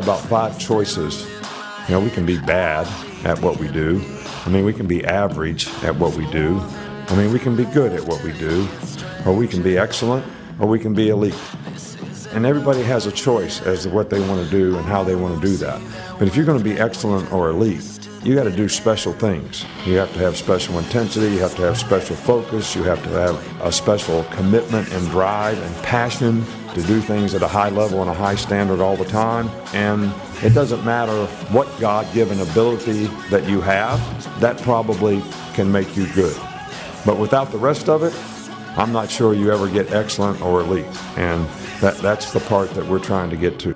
have about five choices. You know, we can be bad at what we do. I mean, we can be average at what we do. I mean, we can be good at what we do, or we can be excellent, or we can be elite. And everybody has a choice as to what they want to do and how they want to do that. But if you're going to be excellent or elite, you got to do special things. You have to have special intensity, you have to have special focus, you have to have a special commitment and drive and passion to do things at a high level and a high standard all the time. And it doesn't matter what God given ability that you have, that probably can make you good. But without the rest of it, I'm not sure you ever get excellent or elite. And that, that's the part that we're trying to get to.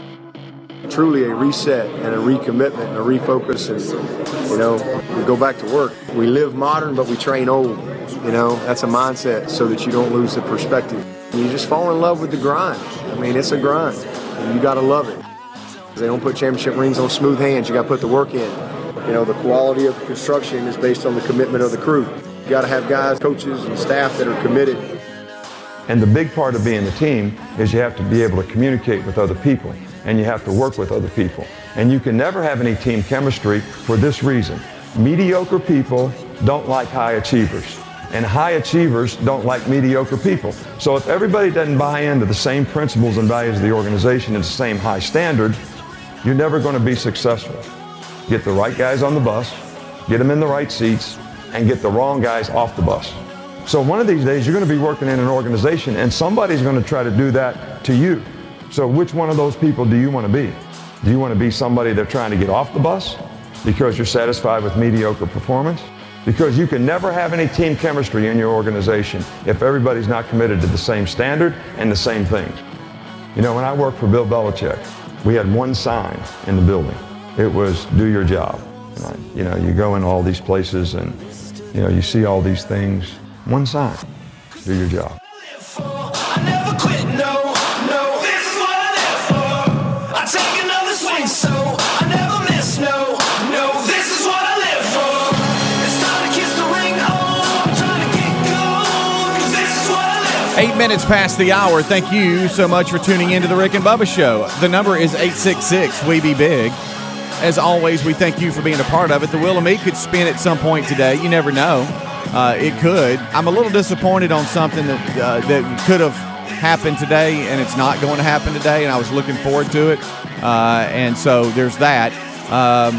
Truly a reset and a recommitment and a refocus and you know we go back to work. We live modern but we train old you know? That's a mindset so that you don't lose the perspective. You just fall in love with the grind. I mean it's a grind. And you got to love it. They don't put championship rings on smooth hands. You got to put the work in. You know the quality of construction is based on the commitment of the crew. You got to have guys coaches and staff that are committed. And the big part of being a team is you have to be able to communicate with other people and you have to work with other people. And you can never have any team chemistry for this reason. Mediocre people don't like high achievers. And high achievers don't like mediocre people. So if everybody doesn't buy into the same principles and values of the organization and the same high standard, you're never going to be successful. Get the right guys on the bus, get them in the right seats, and get the wrong guys off the bus. So one of these days, you're going to be working in an organization, and somebody's going to try to do that to you. So which one of those people do you want to be? Do you want to be somebody they're trying to get off the bus because you're satisfied with mediocre performance? Because you can never have any team chemistry in your organization if everybody's not committed to the same standard and the same things. You know, when I worked for Bill Belichick, we had one sign in the building. It was "Do your job." I- You know, you go in all these places and you know you see all these things. One sign: Do your job. Minutes past the hour. Thank you so much for tuning into the Rick and Bubba Show. The number is 866 We Be Big. As always, we thank you for being a part of it. The Meat could spin at some point today. You never know. Uh, it could. I'm a little disappointed on something that uh, that could have happened today, and it's not going to happen today. And I was looking forward to it. Uh, and so there's that. Um,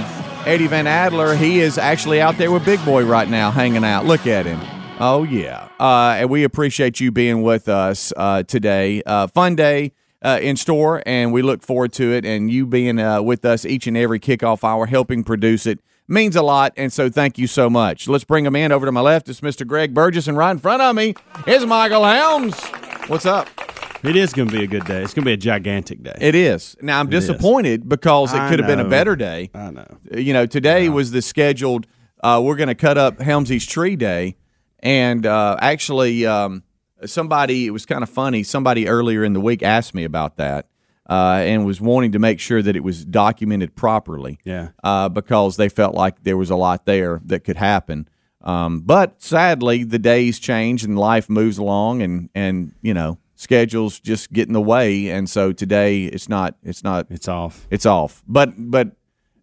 Eddie Van Adler, he is actually out there with Big Boy right now, hanging out. Look at him. Oh yeah, uh, and we appreciate you being with us uh, today. Uh, fun day uh, in store, and we look forward to it. And you being uh, with us each and every kickoff hour, helping produce it, means a lot. And so, thank you so much. Let's bring him in. Over to my left It's Mr. Greg Burgess, and right in front of me is Michael Helms. What's up? It is going to be a good day. It's going to be a gigantic day. It is. Now I'm It is. disappointed because it could have been a better day. I know. You know, today was the scheduled. Uh, we're going to cut up Helmsy's tree day, and uh, actually, um, somebody. It was kind of funny. Somebody earlier in the week asked me about that. Uh, and was wanting to make sure that it was documented properly. Yeah. Uh, because they felt like there was a lot there that could happen. Um, but sadly, the days change and life moves along, and and you know schedules just get in the way, and so today it's not it's not It's off. it's off. But but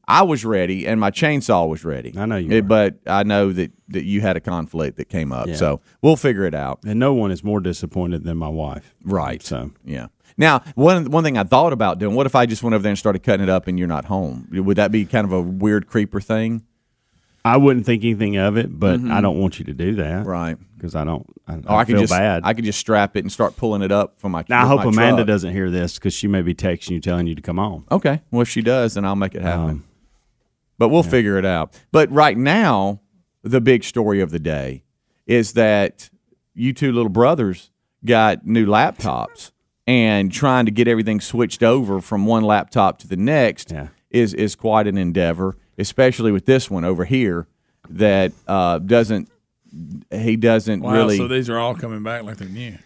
I was ready, and my chainsaw was ready. I know you It- were. but I know that that you had a conflict that came up, Yeah. so we'll figure it out. And no one is more disappointed than my wife. Right. So Yeah. Now, one one thing I thought about doing. What if I just went over there and started cutting it up, and you're not home? Would that be kind of a weird creeper thing? I wouldn't think anything of it, but I don't want you to do that. Mm-hmm. Right. Because I don't. I, Or I, I could feel just bad. I could just strap it and start pulling it up from my. now, I hope my Amanda truck. doesn't hear this because she may be texting you telling you to come on. Okay. Well, if she does, then I'll make it happen. Um, but we'll figure it out. But right now, the big story of the day is that you two little brothers got new laptops and trying to get everything switched over from one laptop to the next Yeah. is is quite an endeavor, especially with this one over here that uh, doesn't he doesn't Wow, really so these are all coming back like they're new.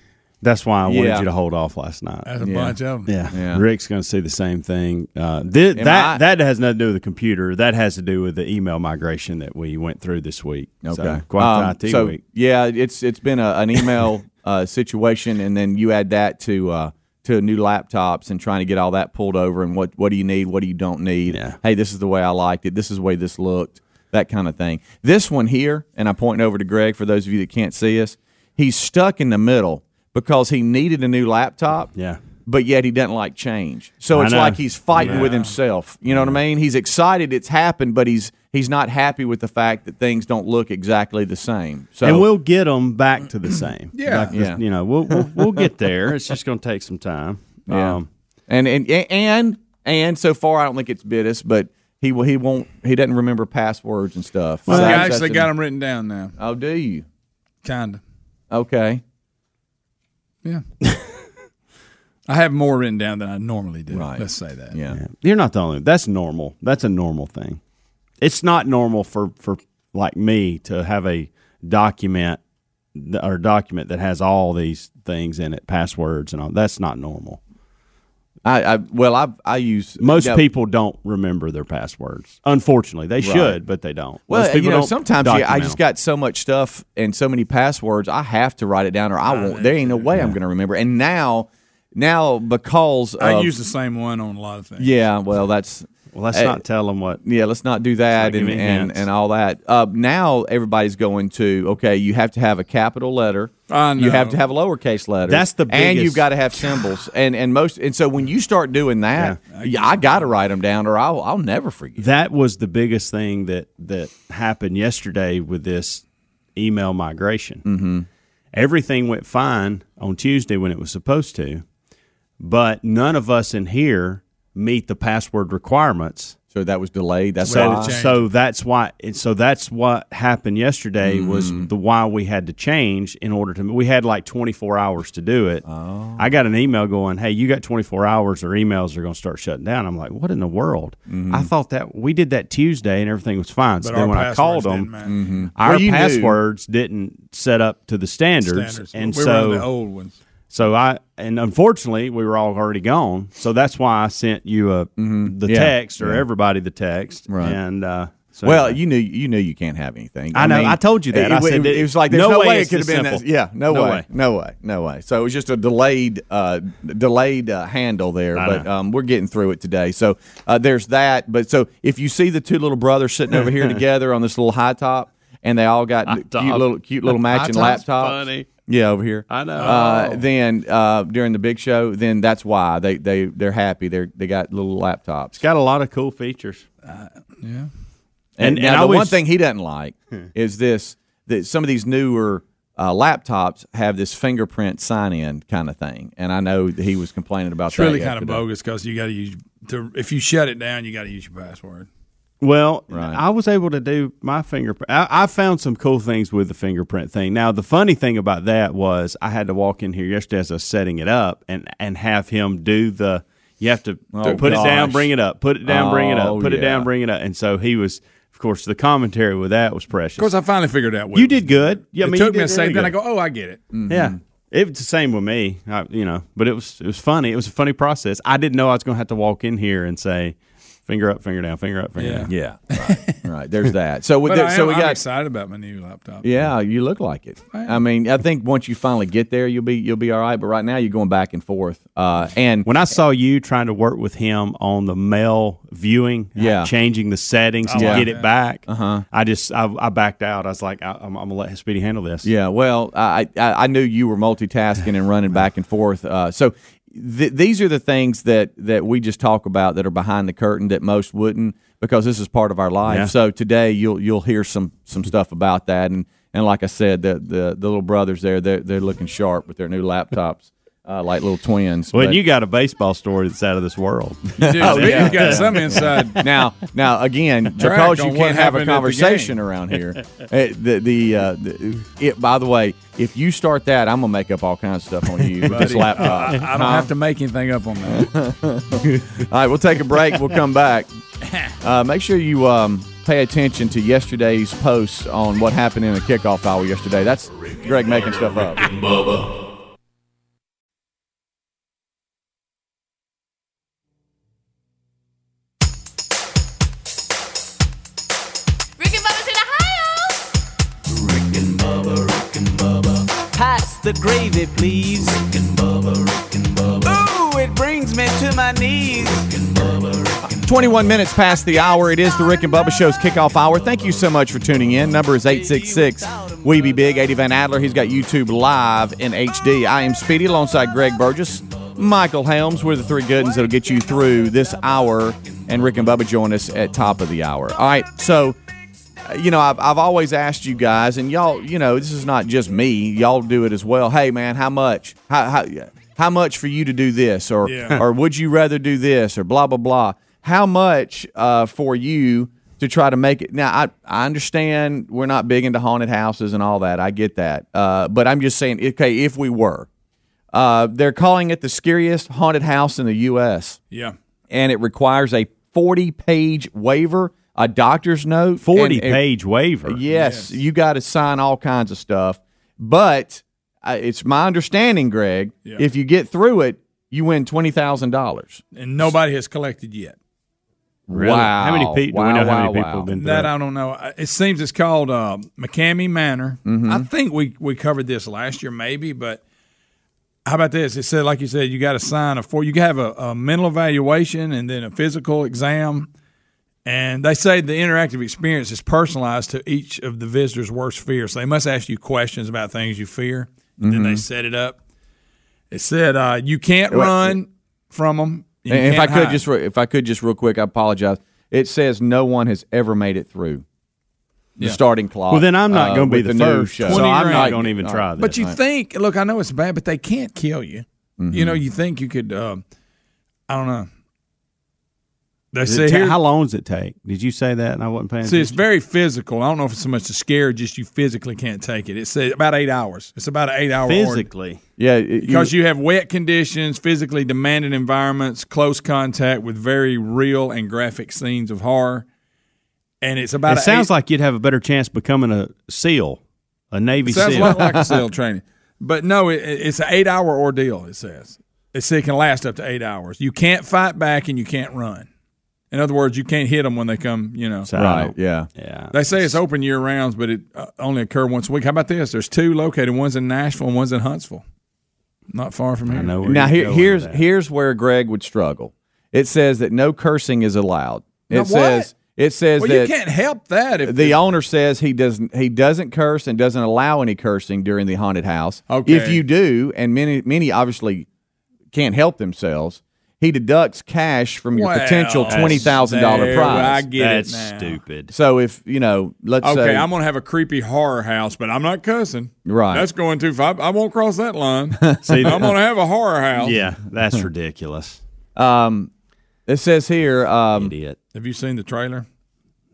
That's why I wanted Yeah. you to hold off last night. That's a Yeah. bunch of them. Yeah. Yeah. Rick's going to see the same thing. Uh, thi- Am that I- that has nothing to do with the computer. That has to do with the email migration that we went through this week. Okay. So, quite Um, the IT so, week. Yeah, it's it's been a, an email uh, situation, and then you add that to uh, to new laptops and trying to get all that pulled over and what what do you need, what do you don't need. Yeah. Hey, this is the way I liked it. This is the way this looked. That kind of thing. This one here, and I'm pointing over to Greg for those of you that can't see us. He's stuck in the middle because he needed a new laptop Yeah. but yet he doesn't like change. So I it's know. like he's fighting with himself. You know what I mean? He's excited it's happened, but he's he's not happy with the fact that things don't look exactly the same. So and we'll get them back to the same. Yeah. Like the- Yeah. You know, we'll, we'll we'll get there. It's just going to take some time. Yeah. Um, and and and and so far I don't think it's bit us, but he will he won't he doesn't remember passwords and stuff. Well, So I actually got a- them written down now. Oh, do you? Kinda. Okay. Yeah. I have more written down than I normally do. Right. Let's say that. Yeah. You're not the only. One. That's normal. That's a normal thing. It's not normal for for like me to have a document or document that has all these things in it, passwords and all. That's not normal. I, I well I I use Most you people don't remember their passwords. Unfortunately, they should, but they don't. Well, Most people you know, don't sometimes you, I just got so much stuff and so many passwords, I have to write it down, or I won't. There ain't no way I'm going to remember. And now, now because I use the same one on a lot of things. yeah, well, that's Well, let's Uh, not tell them what. yeah. Let's not do that and, and, and all that. Uh, now everybody's going to okay. You have to have a capital letter. I You have to have a lowercase letter. That's the and you've got to have symbols. And and most and so when you start doing that, yeah, I got to write them down, or I'll I'll never forget. That was the biggest thing that that happened yesterday with this email migration. Mm-hmm. Everything went fine on Tuesday when it was supposed to, but none of us in here meet the password requirements. So that was delayed. That's So- why. So that's why. and So that's what happened yesterday. Was Mm-hmm. the why we had to change in order to. We had like 24 hours to do it. Oh. I got an email going, "Hey, you got 24 hours, or emails are going to start shutting down." I'm like, "What in the world?" Mm-hmm. I thought that we did that Tuesday and everything was fine. so But then when I called them, didn't matter. our Well, you knew. passwords didn't set up to the standards, Standards. and we so were the old ones. So I and unfortunately we were all already gone. So that's why I sent you a the Mm-hmm. Yeah. text or everybody the text. Right. And uh, so Well, anyway. you knew you knew you can't have anything. I know. I told you that. It, I said it, it was like there's no no, way way, it could have been that. Yeah, no, No way. way. no way, no way. So it was just a delayed, uh, delayed uh, handle there. I But um, we're getting through it today. So uh, there's that. But so if you see the two little brothers sitting over here together on this little high top, and they all got cute top. little cute little matching High laptops. funny. Yeah, over here. I know. Uh, then uh, during the big show, then that's why they they they're happy. They they got little laptops. it's got a lot of cool features. Yeah. And, And- now and I the one thing he doesn't like is this: that some of these newer uh, laptops have this fingerprint sign-in kind of thing, and I know that he was complaining about It's that. really kind of bogus because you got to use to if you shut it down, you got to use your password. Well, Right. I was able to do my fingerprint. I, I found some cool things with the fingerprint thing. Now, the funny thing about that was I had to walk in here yesterday as I was setting it up and and have him do the. You have to Oh, put it down, bring it up, put it down, bring it Oh, up, put it down, bring it up, and so he was. Of course, the commentary with that was precious. Of course, I finally figured out. What you it was did good. Yeah, I it mean, took me a second. really Then I go, oh, I get it. Mm-hmm. Yeah. It was the same with me, I, you know, but it was it was funny. It was a funny process. I didn't know I was going to have to walk in here and say, finger up, finger down, finger up, finger Yeah. down. Yeah, right. right. There's that. So with But there, I am, so we I'm got excited about my new laptop. Yeah, you look like it. I mean, I think once you finally get there, you'll be you'll be all right. But right now, you're going back and forth. Uh, and When I saw you trying to work with him on the mail viewing, uh, Yeah. changing the settings to yeah. get it back, Uh-huh. I just I, I backed out. I was like, I, I'm, I'm gonna let Speedy handle this. yeah, well, I, I I knew you were multitasking and running back and forth. Uh, so th- these are the things that that we just talk about that are behind the curtain that most wouldn't because this is part of our life. Yeah. So today you'll you'll hear some some stuff about that and. And like I said, the, the, the little brothers there, they're, they're looking sharp with their new laptops, uh, like little twins. Well, But- you got a baseball story that's out of this world. Dude, Oh, you yeah. got some inside. now, now again, because you can't have a happened at the conversation around here. eh, the the, uh, the it, by the way, if you start that, I'm gonna make up all kinds of stuff on you with this Buddy, laptop. I, I don't have to make anything up on that. All right, we'll take a break. We'll come back. Uh, make sure you um, pay attention to yesterday's posts on what happened in the kickoff hour yesterday. That's Greg making stuff up. 21 minutes past the hour. It is the Rick and Bubba Show's kickoff hour. Thank you so much for tuning in. Number is 866 We Be Big. Eddie Van Adler. He's got YouTube live in HD. I am Speedy alongside Greg Burgess, Michael Helms. We're the three good ones that'll get you through this hour. And Rick and Bubba join us at top of the hour. All right. So, uh, you know, I've, I've always asked you guys, and y'all, you know, this is not just me. Y'all do it as well. Hey, man, how much? How, how, how much for you to do this? Or, Yeah. or would you rather do this? Or blah, blah, blah. How much uh, for you to try to make it? Now, I, I understand we're not big into haunted houses and all that. I get that. Uh, but I'm just saying, okay, if we were, uh, they're calling it the scariest haunted house in the U.S. Yeah. And it requires a 40 page waiver, a doctor's note, 40 and- and- page waiver. Yes, you got to sign all kinds of stuff. But uh, it's my understanding, Greg, Yeah. if you get through it, you win twenty thousand dollars. And nobody has collected yet. Really? Wow! How many people? do we Wow, know how many people wow. have been through That? I don't know. It seems it's called uh, McCamey Manor. Mm-hmm. I think we we covered this last year, maybe. But how about this? It said, like you said, you got to sign a for you have a, a mental evaluation and then a physical exam. And they say the interactive experience is personalized to each of the visitor's worst fears. So they must ask you questions about things you fear, and then Mm-hmm. they set it up. It said uh, you can't run from them. And if I could just, re- if I could just real quick, I apologize. It says no one has ever made it through the Yeah. starting clock. Well, then I'm not uh, going to be with the, new first, show. so I'm not going to even All try this. But you Right. think, look, I know it's bad, but they can't kill you. Mm-hmm. You know, you think you could. Uh, I don't know. They Does say it ta- here, how long does it take? Did you say that and I wasn't paying see, it's very physical. I don't know if it's so much to scare, just you physically can't take it. It says about eight hours. It's about an eight hour Physically. Yeah, it- because you have wet conditions, physically demanding environments, close contact with very real and graphic scenes of horror, and it's about. It sounds eight- like you'd have a better chance becoming a SEAL, a Navy It sounds SEAL. a lot like a SEAL training. But no, it, it's an eight hour ordeal, it says. It says it can last up to eight hours. You can't fight back and you can't run. In other words, you can't hit them when they come, you know. So right. Yeah. Yeah. They say it's open year rounds, but it uh, only occur once a week. How about this? There's two located. One's in Nashville and one's in Huntsville. Not far from here. I know where Now you're here, here's that. here's where Greg would struggle. It says that no cursing is allowed. It Now, what? says it says Well, that you can't help that if the owner says he doesn't he doesn't curse and doesn't allow any cursing during the haunted house. Okay. If you do, and many many obviously can't help themselves, he deducts cash from your Well, potential twenty thousand dollar prize. I get That's it now. stupid. So if you know, let's Okay, say I'm gonna have a creepy horror house, but I'm not cussing. Right. That's going too far. I won't cross that line. See, I'm gonna have a horror house. yeah, that's ridiculous. um, it says here um, Idiot. Have you seen the trailer?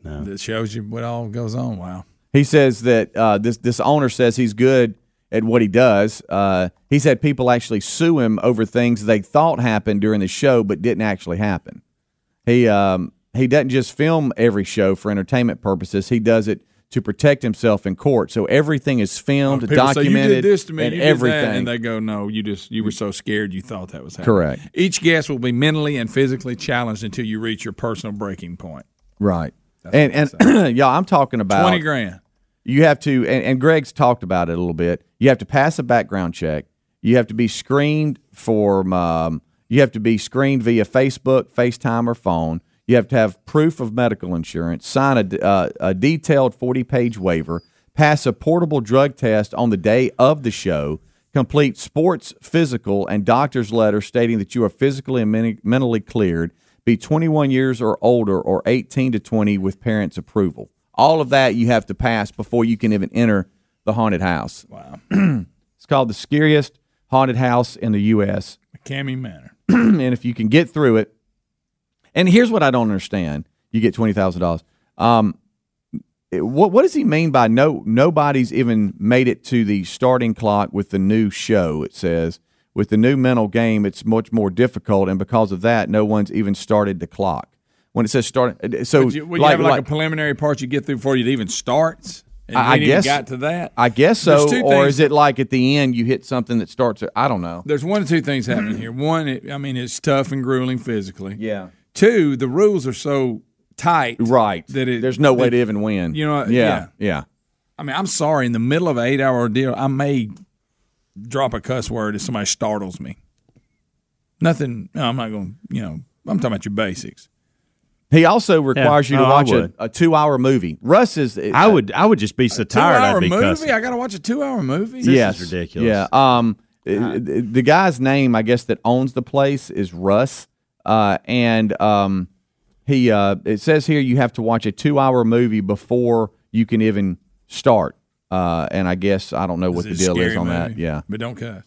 No. That shows you what all goes on. Wow. He says that uh, this this owner says he's good at what he does. Uh, he's had people actually sue him over things they thought happened during the show but didn't actually happen. He um, he doesn't just film every show for entertainment purposes. He does it to protect himself in court. So everything is filmed, People documented, say, you did this to me, and did that," everything. and they go, "No, you just you were so scared you thought that was happening." Correct. Each guest will be mentally and physically challenged until you reach your personal breaking point. right. And and y'all, I'm talking about Twenty grand. You have to and, and greg's talked about it a little bit. You have to pass a background check. You have to be screened for um, you have to be screened via facebook facetime or phone. You have to have proof of medical insurance sign a, uh, a detailed 40 page waiver pass a portable drug test on the day of the show complete sports physical and doctor's letter stating that you are physically and men- mentally cleared be 21 years or older or 18 to 20 with parents approval all of that you have to pass before you can even enter the haunted house. Wow. It's called the scariest haunted house in the U.S. McCamey Manor. and if you can get through it, and here's what I don't understand: you get twenty thousand dollars. Um, it- what what does he mean by no? Nobody's even made it to the starting clock with the new show. It says with the new mental game, it's much more difficult, and because of that, no one's even started the clock. When it says start, uh, so Would you, would you like, have like, like- a preliminary part you get through before it even starts? And I- I guess- got to that. I guess so, or is it like at the end you hit something that starts? I don't know. There's one or two things happening here. One, it, I mean, it's tough and grueling physically. Yeah. Two, the rules are so tight. Right. That it, There's no way to even win. You know, Yeah. yeah. Yeah. I mean, I'm sorry. In the middle of an eight-hour deal, I may drop a cuss word if somebody startles me. Nothing. No, I'm not going. to You know, I'm talking about your basics. He also requires you to Oh, watch a, a two-hour movie. Russ is. I would I would just be so tired. Two-hour I'd be movie. cussing. I got to watch a two hour movie. This yes, is ridiculous. Yeah. Um, uh, the guy's name, I guess, that owns the place is Russ. Uh, and um, he uh, it says here you have to watch a two-hour movie before you can even start. Uh, and I guess I don't know what the deal is scary on that. Yeah. but don't cuss.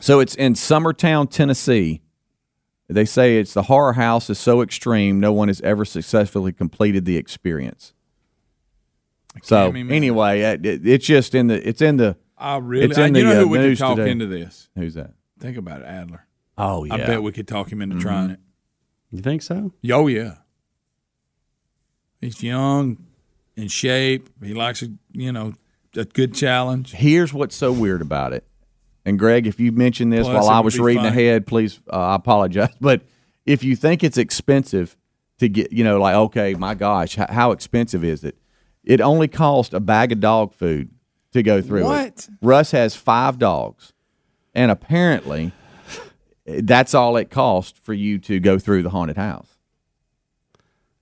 So it's in Summertown, Tennessee. They say it's the horror house is so extreme, no one has ever successfully completed the experience. So anyway, it, it- it's just in the it's in the I really. It's in I, you the, know uh, who we could talk today. into this? who's that? Think about it, Adler. Oh yeah. I bet we could talk him into trying it. You think so? Oh yeah. He's young, in shape. He likes a you know a good challenge. Here's what's so weird about it. And Greg, if you mentioned this Plus, while I was reading fun. ahead, please, uh, I apologize. But if you think it's expensive to get, you know, like, okay, my gosh, how, how expensive is it? It only cost a bag of dog food to go through it. Russ has five dogs, and apparently, that's all it cost for you to go through the haunted house.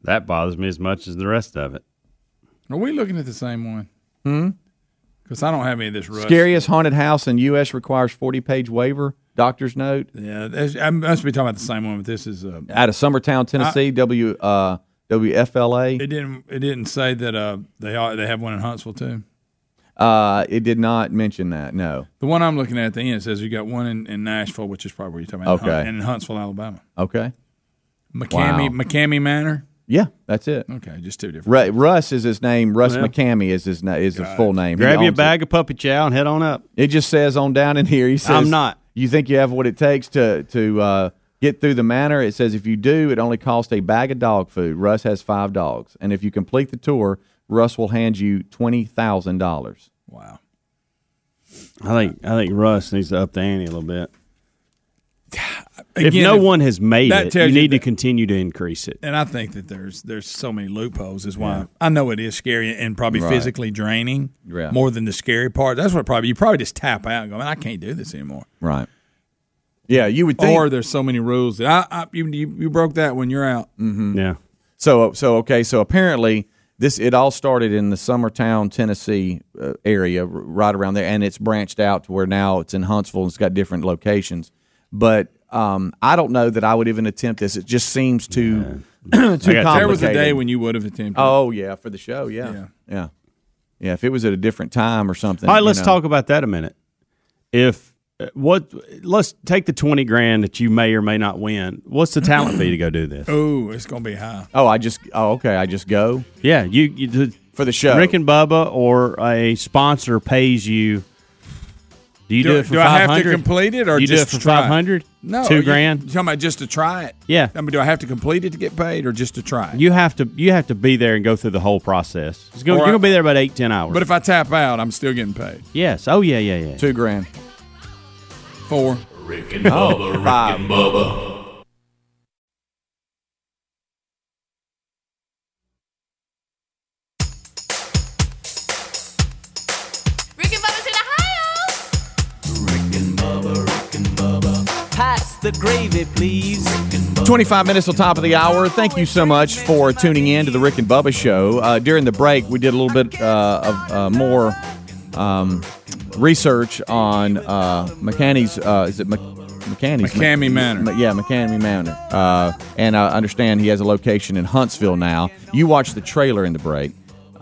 That bothers me as much as the rest of it. Are we looking at the same one? Hmm. Because I don't have any of this. Rush. Scariest haunted house in U.S. requires forty-page waiver. Doctor's note. Yeah, that's- I must be talking about the same one. But this is. Uh, out of Summertown, Tennessee, W uh, WFLA. it didn't. It didn't say that. Uh, they are, they have one in Huntsville too. Uh, it did not mention that. No. The one I'm looking at at the end says you got one in, in Nashville, which is probably what you're talking about. Okay. And in Huntsville, Alabama. Okay. McCamey, Wow. McCamey Manor. Yeah, that's it. Okay, just two different. Ru- Russ is his name. Russ Well. McCamey is his na- is his full name. He Grab you a owns it. bag of puppy chow and head on up. It just says on down in here. He says, I'm not. You think you have what it takes to to uh, get through the manor? It says if you do, it only costs a bag of dog food. Russ has five dogs, and if you complete the tour, Russ will hand you twenty thousand dollars. Wow. I think I think Russ needs to up the ante a little bit. if Again, no one has made it, you you need to continue to increase it. And I think that there's there's so many loopholes. Is why I know it is scary and probably Right. physically draining Yeah. more than the scary part. That's what probably you probably just tap out and go, man, I can't do this anymore. Right. Yeah, you would think. Or there's so many rules that I, I you, you broke that when you're out. Mm-hmm. Yeah. So so okay, so apparently this it all started in the Summertown, Tennessee uh, area, r- right around there, and it's branched out to where now it's in Huntsville. and It's got different locations, but um, I don't know that I would even attempt this. It just seems too too complicated. There was a day when you would have attempted. oh yeah, for the show, yeah, Yeah. yeah, yeah. If it was at a different time or something. All right, let's know. talk about that a minute. If uh, what let's take the twenty grand that you may or may not win. What's the talent fee to go do this? Oh, it's gonna be high. Oh, I just oh okay, I just go Yeah, you, you the, for the show. Rick and Bubba or a sponsor pays you. Do you do, Do, it for do I have to complete it or you do just it for five hundred? No, two you- grand. You talking about just to try it? Yeah. I mean, do I have to complete it to get paid or just to try it? You have to you have to be there and go through the whole process. It's gonna, you're gonna be there about eight ten hours. But if I tap out, I'm still getting paid. yes, oh yeah, yeah, yeah. two grand. Four. Rick and Bubba, Rick five. and Bubba. The gravy, please. 25 minutes till top of the hour. Thank you so much for tuning in to the Rick and Bubba Show. Uh, during the break, we did a little bit uh, of uh, more um, research on uh, McCanny's. Uh, is it Mc- McCanny's? McCamey Manor. Ma- yeah, McCamey Manor. Uh, and I understand he has a location in Huntsville now. You watched the trailer in the break,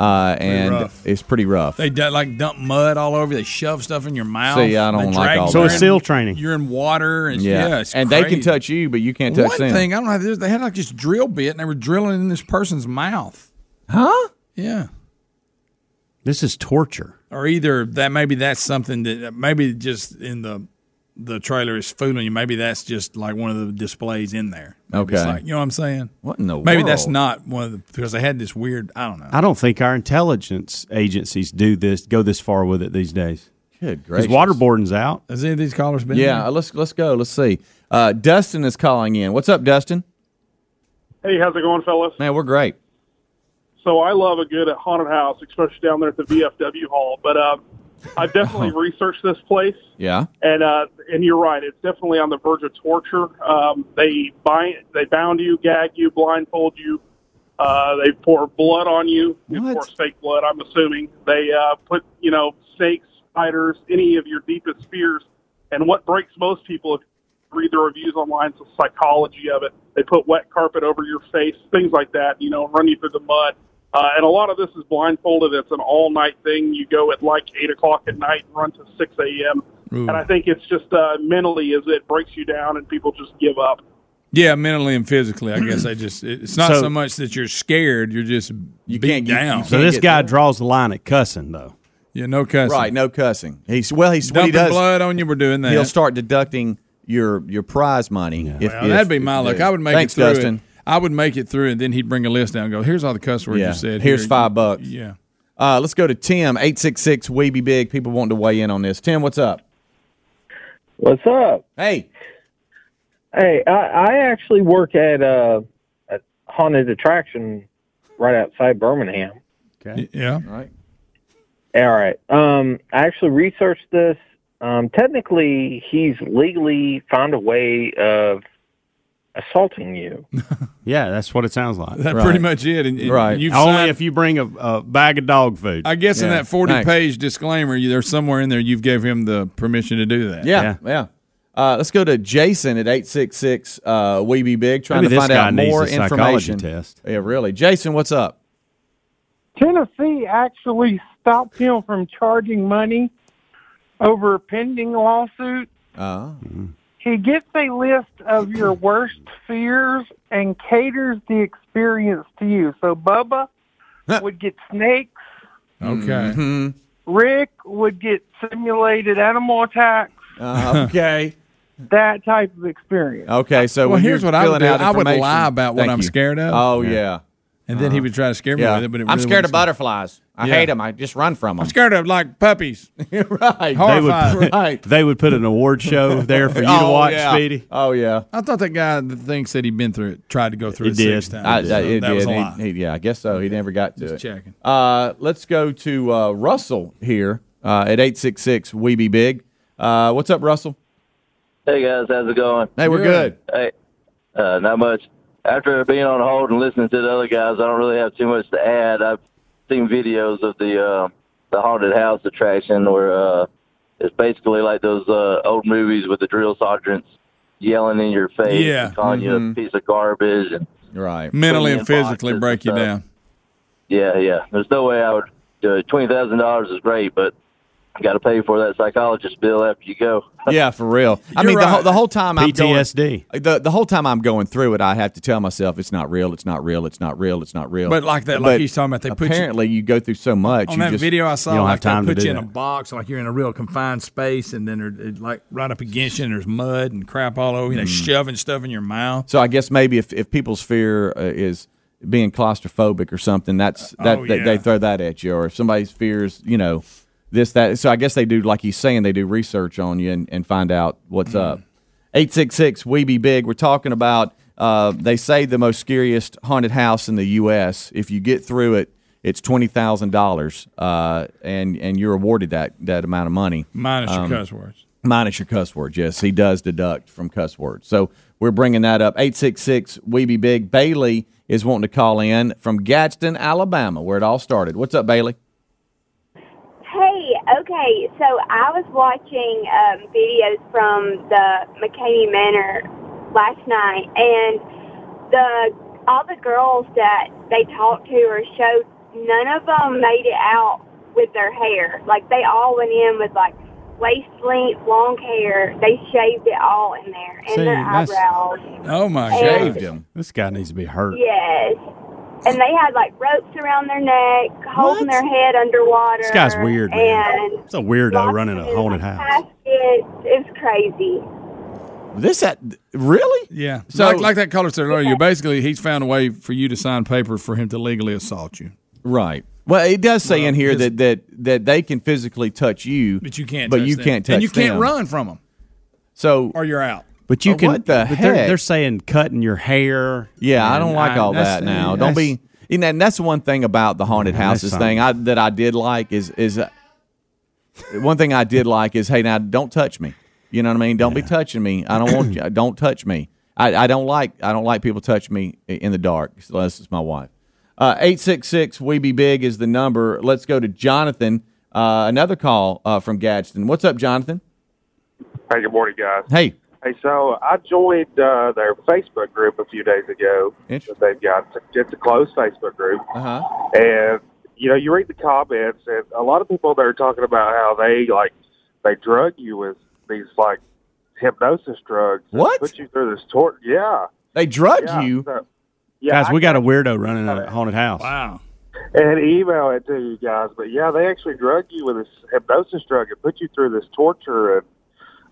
uh, and rough. it's pretty rough. They d- like dump mud all over. you. They shove stuff in your mouth. See, I don't like all you So that. it's in- SEAL training. You're in water, and yeah, yeah, it's and they can touch you, but you can't touch One them. thing I don't know how this. They had like this drill bit, and they were drilling in this person's mouth. huh? Yeah. This is torture. Or either that maybe that's something that maybe just in the the trailer is fooling you. Maybe that's just like one of the displays in there. Maybe it's Okay. like, you know what I'm saying? What in the Maybe that's not one of the because they had this weird. I don't know. I don't think our intelligence agencies do this, go this far with it these days. Good Because gracious. waterboarding's out. Has any of these callers been? Yeah, uh, let's let's go. Let's see. Uh, Dustin is calling in. What's up, Dustin? Hey, how's it going, fellas? Man, we're great. So I love a good haunted house, especially down there at the VFW Hall. But uh, I've definitely researched this place, Yeah. and uh, and you're right. It's definitely on the verge of torture. Um, they bind, they bound you, gag you, blindfold you. Uh, they pour blood on you. They What? pour fake blood. I'm assuming they uh, put you know snakes, spiders, any of your deepest fears. And what breaks most people, if you read the reviews online, is the psychology of it. They put wet carpet over your face, things like that. You know, run you through the mud. Uh, and a lot of this is blindfolded. It's an all night thing. You go at like eight o'clock at night and run to six a.m. Ooh. And I think it's just uh, mentally as it breaks you down and people just give up. Yeah, mentally and physically. I guess I just it's not so, So- much that you're scared. You're just You beat can't- you- down. you So Can't this guy through. draws the line at cussing, though. yeah, no cussing. Right. No cussing. He's well. He's what he Dumping does. blood on you. We're doing that. He'll start deducting your your prize money. If, Well, if- that'd be if my you luck. do. I would make Thanks, it through Dustin. it. I would make it through, and then he'd bring a list down and go, "Here's all the cuss words Yeah. you said. Here's Here. five bucks. Yeah. Uh, let's go to Tim, 866 We Be Big. People wanting to weigh in on this. Tim, what's up? What's up? Hey. Hey, I, I actually work at a, a haunted attraction right outside Birmingham. Okay. Yeah. All right. All right. Um, I actually researched this. Um, technically, he's legally found a way of assaulting you. Yeah, that's what it sounds like. That's Right. pretty much it. And, and Right. You've Only signed- if you bring a, a bag of dog food. I guess in that 40 Thanks. page disclaimer, you, there's somewhere in there you've gave him the permission to do that. Yeah. Yeah. Uh, let's go to Jason at 866 uh, We Be Big, trying Maybe to find guy out needs more a information. test. Yeah, really. Jason, what's up? Tennessee actually stopped him from charging money over a pending lawsuit. Uh, He gets a list of your worst fears and caters the experience to you. So Bubba would get snakes. Okay. mhm. Rick would get simulated animal attacks. Uh, okay. That type of experience. Okay. So Well, when here's you're what I would do. out I would lie about what I'm you. scared of. Oh, yeah. And then he would try to scare me Yeah. with it. But it I'm really scared of wasn't- butterflies. I Yeah. hate them. I just run from them. I'm scared of like puppies. right. They Horrified. would, Right. they would put an award show there for you to Oh, watch, yeah. Speedy. Oh, yeah. I thought that guy that thinks that he'd been through it tried to go through He it, did. six times. I, I, So it that did. was a He- lie. he- yeah, I guess so. He never got to Just it. checking. Uh, let's go to uh, Russell here uh, at 866 We Be Big. Uh, what's up, Russell? Hey guys, how's it going? Hey, we're good. Hey, uh, not much. After being on hold and listening to the other guys, I don't really have too much to add. I've seen videos of the uh, the haunted house attraction where uh, it's basically like those uh, old movies with the drill sergeants yelling in your face, Yeah. and calling you Mhm. a piece of garbage, and Right. Mentally and physically break you stuff. down. yeah, yeah. There's no way I would do it. Twenty thousand dollars is great, but you got to pay for that psychologist bill after you go. Yeah, for real. I You're mean, the, whole, the whole time I'm going, PTSD. the the whole time I'm going through it, I have to tell myself it's not real. It's not real. It's not real. It's not real. But like that, like he's talking about, they put you apparently you, go through so much. on you that just, video I saw. you don't have like they time to put do you in a box, like you're in a real confined space, and then they're like right up against you, and there's mud and crap all over. you. They Mm. shoving stuff in your mouth. So I guess maybe if, if people's fear uh, is being claustrophobic or something, that's that Oh, they, they throw that at you. Or if somebody's fears, you know, this that. So I guess they do like he's saying they do research on you and, and find out what's Mm. up. Eight six six we be big. We're talking about. Uh, they say the most scariest haunted house in the U.S. If you get through it, it's twenty thousand dollars, uh, and and you're awarded that that amount of money Minus Um, your cuss words. Minus your cuss words, yes. He does deduct from cuss words. So we're bringing that up. 866 We Be Big. Bailey is wanting to call in from Gadsden, Alabama, where it all started. What's up, Bailey? Hey, okay, so I was watching um, videos from the McCamey Manor last night, and the all the girls that they talked to or showed, none of them made it out with their hair. Like they all went in with like waist length, long hair. They shaved it all in there, and See, their eyebrows. Oh my Shaved god! This guy needs to be hurt. Yes. And they had like ropes around their neck, holding their head underwater. This guy's weird, man. And It's a weirdo locked running a in, haunted like, house. caskets. It's crazy. This at really? Yeah. So- like, like that caller said earlier, basically he's found a way for you to sign paper for him to legally assault you. Right. Well, it does say Well, in here that, that that they can physically touch you, But you can't. But touch you them. can't touch and you can't them. run from them, So, or you're out. But you Oh, can. what the but they're, heck? they're saying cutting your hair. yeah, I don't and like all that now. Don't be. And that- and that's one thing about the haunted houses thing I, that I did like is is uh, one thing I did like is, hey, now don't touch me. You know what I mean? Don't be touching me. I don't want you. Don't touch me. I, I don't like I don't like people touch me in the dark unless it's my wife. Uh, Eight six six we be big is the number. Let's go to Jonathan. Uh, another call uh, from Gadsden. What's up, Jonathan? Hey, good morning, guys. Hey. Hey, so I joined uh, their Facebook group a few days ago. That they've got it's a closed Facebook group, Uh huh. and you know you read the comments, and a lot of people there are talking about how they like they drug you with these like hypnosis drugs. What? Put you through this torture? Yeah. They drug Yeah, you. so- yeah, Guys, I we got a weirdo running a haunted house. Wow. and email it to you guys. But yeah, they actually drug you with this hypnosis drug and put you through this torture. And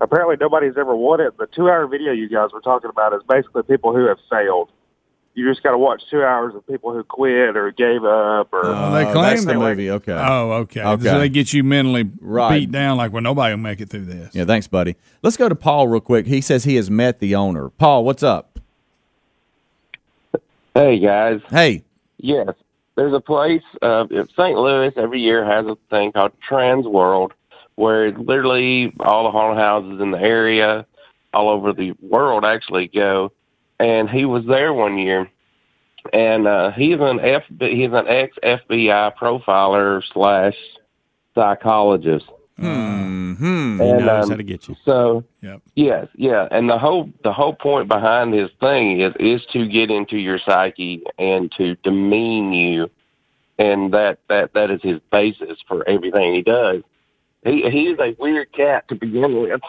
apparently, nobody's ever won it. The two-hour video you guys were talking about is basically people who have failed. You just got to watch two hours of people who quit or gave up or. Oh, they claim Uh, that's the that- movie. Okay. Oh, okay. Okay. So they get you mentally Right. beat down like, well, nobody will make it through this. Yeah, thanks, buddy. Let's go to Paul real quick. He says he has met the owner. Paul, what's up? Hey guys. Hey. Yes, there's a place uh, in St. Louis every year has a thing called Transworld, where literally all the haunted houses in the area, all over the world, actually go. And he was there one year, and uh, he's an F he's an ex FBI profiler slash psychologist. Hmm. He And, knows um, how to get you. So Yep. yes, yeah, and the whole the whole point behind his thing is is to get into your psyche and to demean you, and that that that is his basis for everything he does. He he is a weird cat to begin with.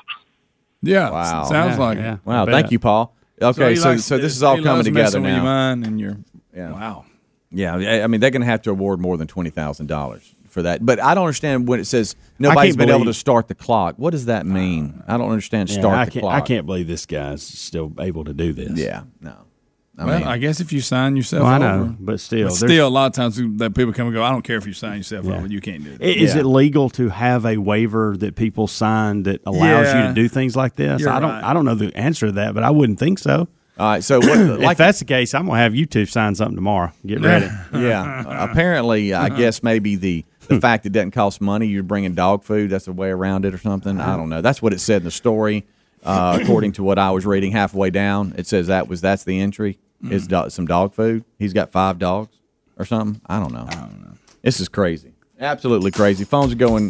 Yeah. Wow. Sounds Yeah, like yeah. it. Wow, thank you, Paul. Okay, he so likes- so this is all he coming loves together messing with your now. mind and your Yeah. wow. Yeah, I I mean they're going to have to award more than twenty thousand dollars for that. But I don't understand when it says nobody's can't been able to start the clock. What does that mean? I don't understand. Yeah, Start I the clock. I can't believe this guy's still able to do this. Yeah, no. I well, mean- I guess if you sign yourself Well, I over, know, but still, But still, a lot of times that people come and go. I don't care if you sign yourself Yeah. over, you can't do it. Is I- Is it legal to have a waiver that people sign that allows you to do things like this? You're I don't. right. I don't know the answer to that, but I wouldn't think so. All right, so what, if like- that's the case, I'm gonna have you two sign something tomorrow. Get ready. yeah. Uh, apparently, I guess maybe the the fact it doesn't cost money. You're bringing dog food. That's a way around it, or something. I don't know. That's what it said in the story. Uh, according to what I was reading halfway down, it says that was that's the entry. Mm-hmm. Is do- some dog food? He's got five dogs or something. I don't know. I don't know. This is crazy. Absolutely crazy. Phones are going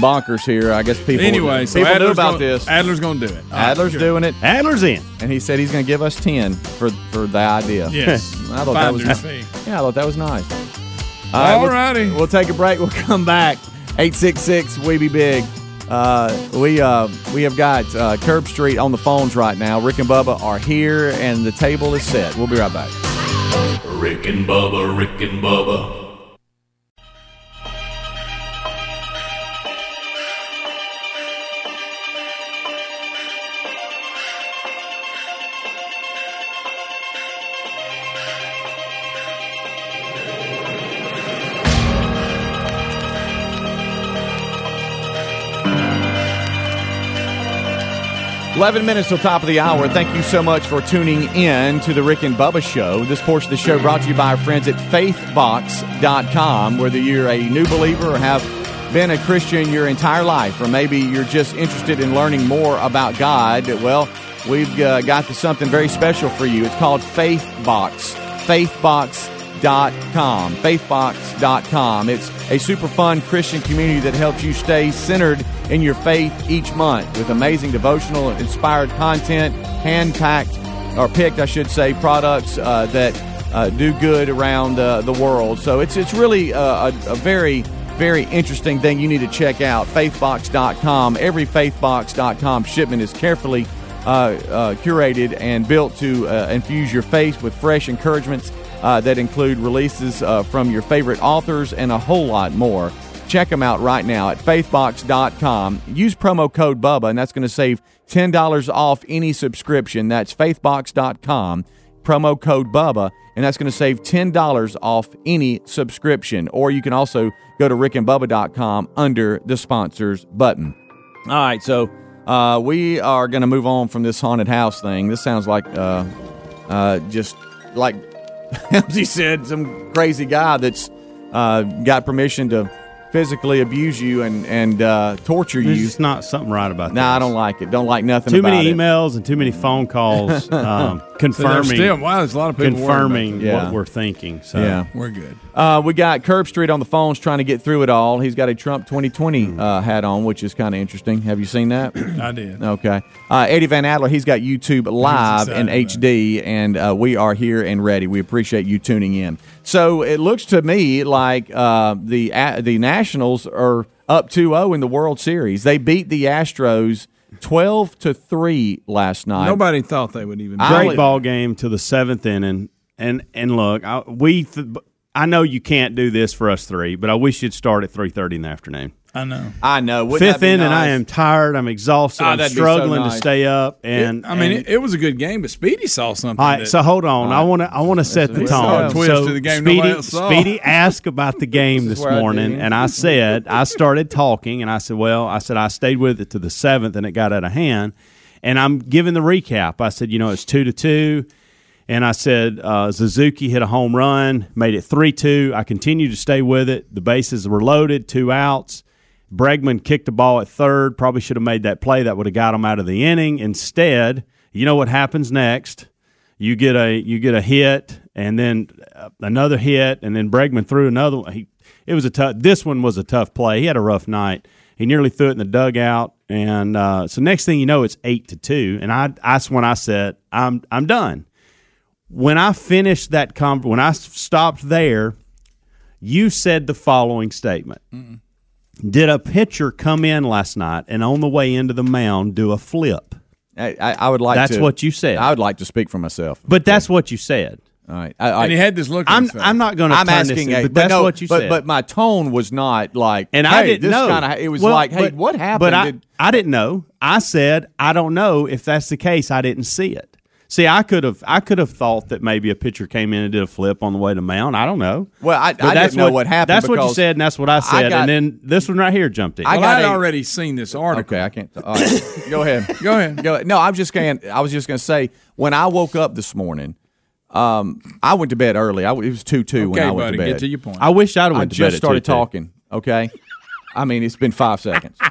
bonkers here. I guess people. anyway, so people Adler's about gonna, this. Adler's going to do it. All right, Adler's good. doing it. Adler's in, and he said he's going to give us ten for for the idea. Yes. I thought that was fee. yeah, I thought that was nice. All we'll- righty. We'll, take a break. We'll come back. Eight six six. We be big. Uh, we uh, we have got uh, Curb Street on the phones right now. Rick and Bubba are here, and the table is set. We'll be right back. Rick and Bubba, Rick and Bubba. 11 minutes till top of the hour. Thank you so much for tuning in to the Rick and Bubba Show. This portion of the show brought to you by our friends at faithbox.com. Whether you're a new believer or have been a Christian your entire life, or maybe you're just interested in learning more about God, well, we've uh, got something very special for you. It's called Faith Faithbox. Faithbox. Faithbox.com. Faithbox.com. It's a super fun Christian community that helps you stay centered in your faith each month with amazing devotional, inspired content, hand packed, or picked, I should say, products uh, that uh, do good around uh, the world. So it's, it's really uh, a, a very very interesting thing you need to check out faithbox.com every faithbox.com shipment is carefully uh, uh, curated and built to uh, infuse your faith with fresh encouragements uh, that include releases uh, from your favorite authors and a whole lot more. Check them out right now at faithbox.com use promo code bubba and that's going to save $10 off any subscription. That's faithbox.com promo code bubba and that's going to save $10 off any subscription. Or you can also go to rickandbubba.com under the sponsors button. All right so uh, we are going to move on from this haunted house thing. This sounds like uh, uh, just like as he said some crazy guy that's uh, got permission to physically abuse you and and uh, torture There's you. It's not something right about that Nah, I don't like it. Don't like nothing. Too many it. emails and too many phone calls um, confirming. still- wow, there's a lot of people confirming that. Yeah. what we're thinking. So Yeah. We're good. Uh, we got Curb Street on the phones trying to get through it all. He's got a Trump 2020 uh, hat on, which is kind of interesting. Have you seen that? I did. Okay. Uh, Eddie Van Adler, he's got YouTube live in HD, and uh, we are here and ready. We appreciate you tuning in. So it looks to me like uh, the uh, the Nationals are up 2-0 in the World Series. They beat the Astros 12 to 3 last night. Nobody thought they would even. I great only- ball game to the seventh inning. And and look, I, we th- I know you can't do this for us three, but I wish you'd start at three thirty in the afternoon. I know. I know. Wouldn't Fifth that be inning, I am tired. I'm exhausted. Ah, I'm that'd so struggling nice. to stay up. And It- I mean, and- it, it was a good game, but Speedy saw something. All right, that- so hold on. I want to I want to set the We saw tone. twist so to the game Speedy, else. Speedy asked about the game This is this where I morning, and I said I started talking, and I said, well, I said I stayed with it to the seventh, and it got out of hand. And I'm giving the recap. I said, you know, it's two to two. And I said, uh, Suzuki hit a home run, made it 3 2. I continued to stay with it. The bases were loaded, two outs. Bregman kicked the ball at third, probably should have made that play. That would have got him out of the inning. Instead, you know what happens next? You get a you get a hit, and then uh, another hit, and then Bregman threw another one. He, it was a tough. This one was a tough play. He had a rough night. He nearly threw it in the dugout, and uh, so next thing you know, it's eight to two. And I that's when I said, "I'm I'm done." When I finished that con- when I stopped there, you said the following statement. Did a pitcher come in last night and on the way into the mound do a flip? I, I, I would like That's to. what you said. I would like to speak for myself. But that's what you said. All right. I, I, and he had this look. I'm. I'm not going to. I'm turn asking, this a, in, but, that's no, what you but, said. But my tone was not like, and hey, I didn't this know. Kinda, it was Well, like, hey, but- what happened? But I, Did- I didn't know. I said I don't know if that's the case. I didn't see it. See, I could have I could have thought that maybe a pitcher came in and did a flip on the way to mound. I don't know. Well, I- But I that's didn't know what happened That's what you said, and that's what I I said. got- and then this one right here jumped in. I well, got already seen this article. Okay, I can't. All right, go ahead. Go ahead. Go ahead. No, I'm just going. I was just going to say when I woke up this morning, um, I went to bed early. I, it was two two when Okay, I went buddy, to bed. get to your point. I wish I'd have I to just bed at started 2-2. talking. Okay, I mean it's been five seconds.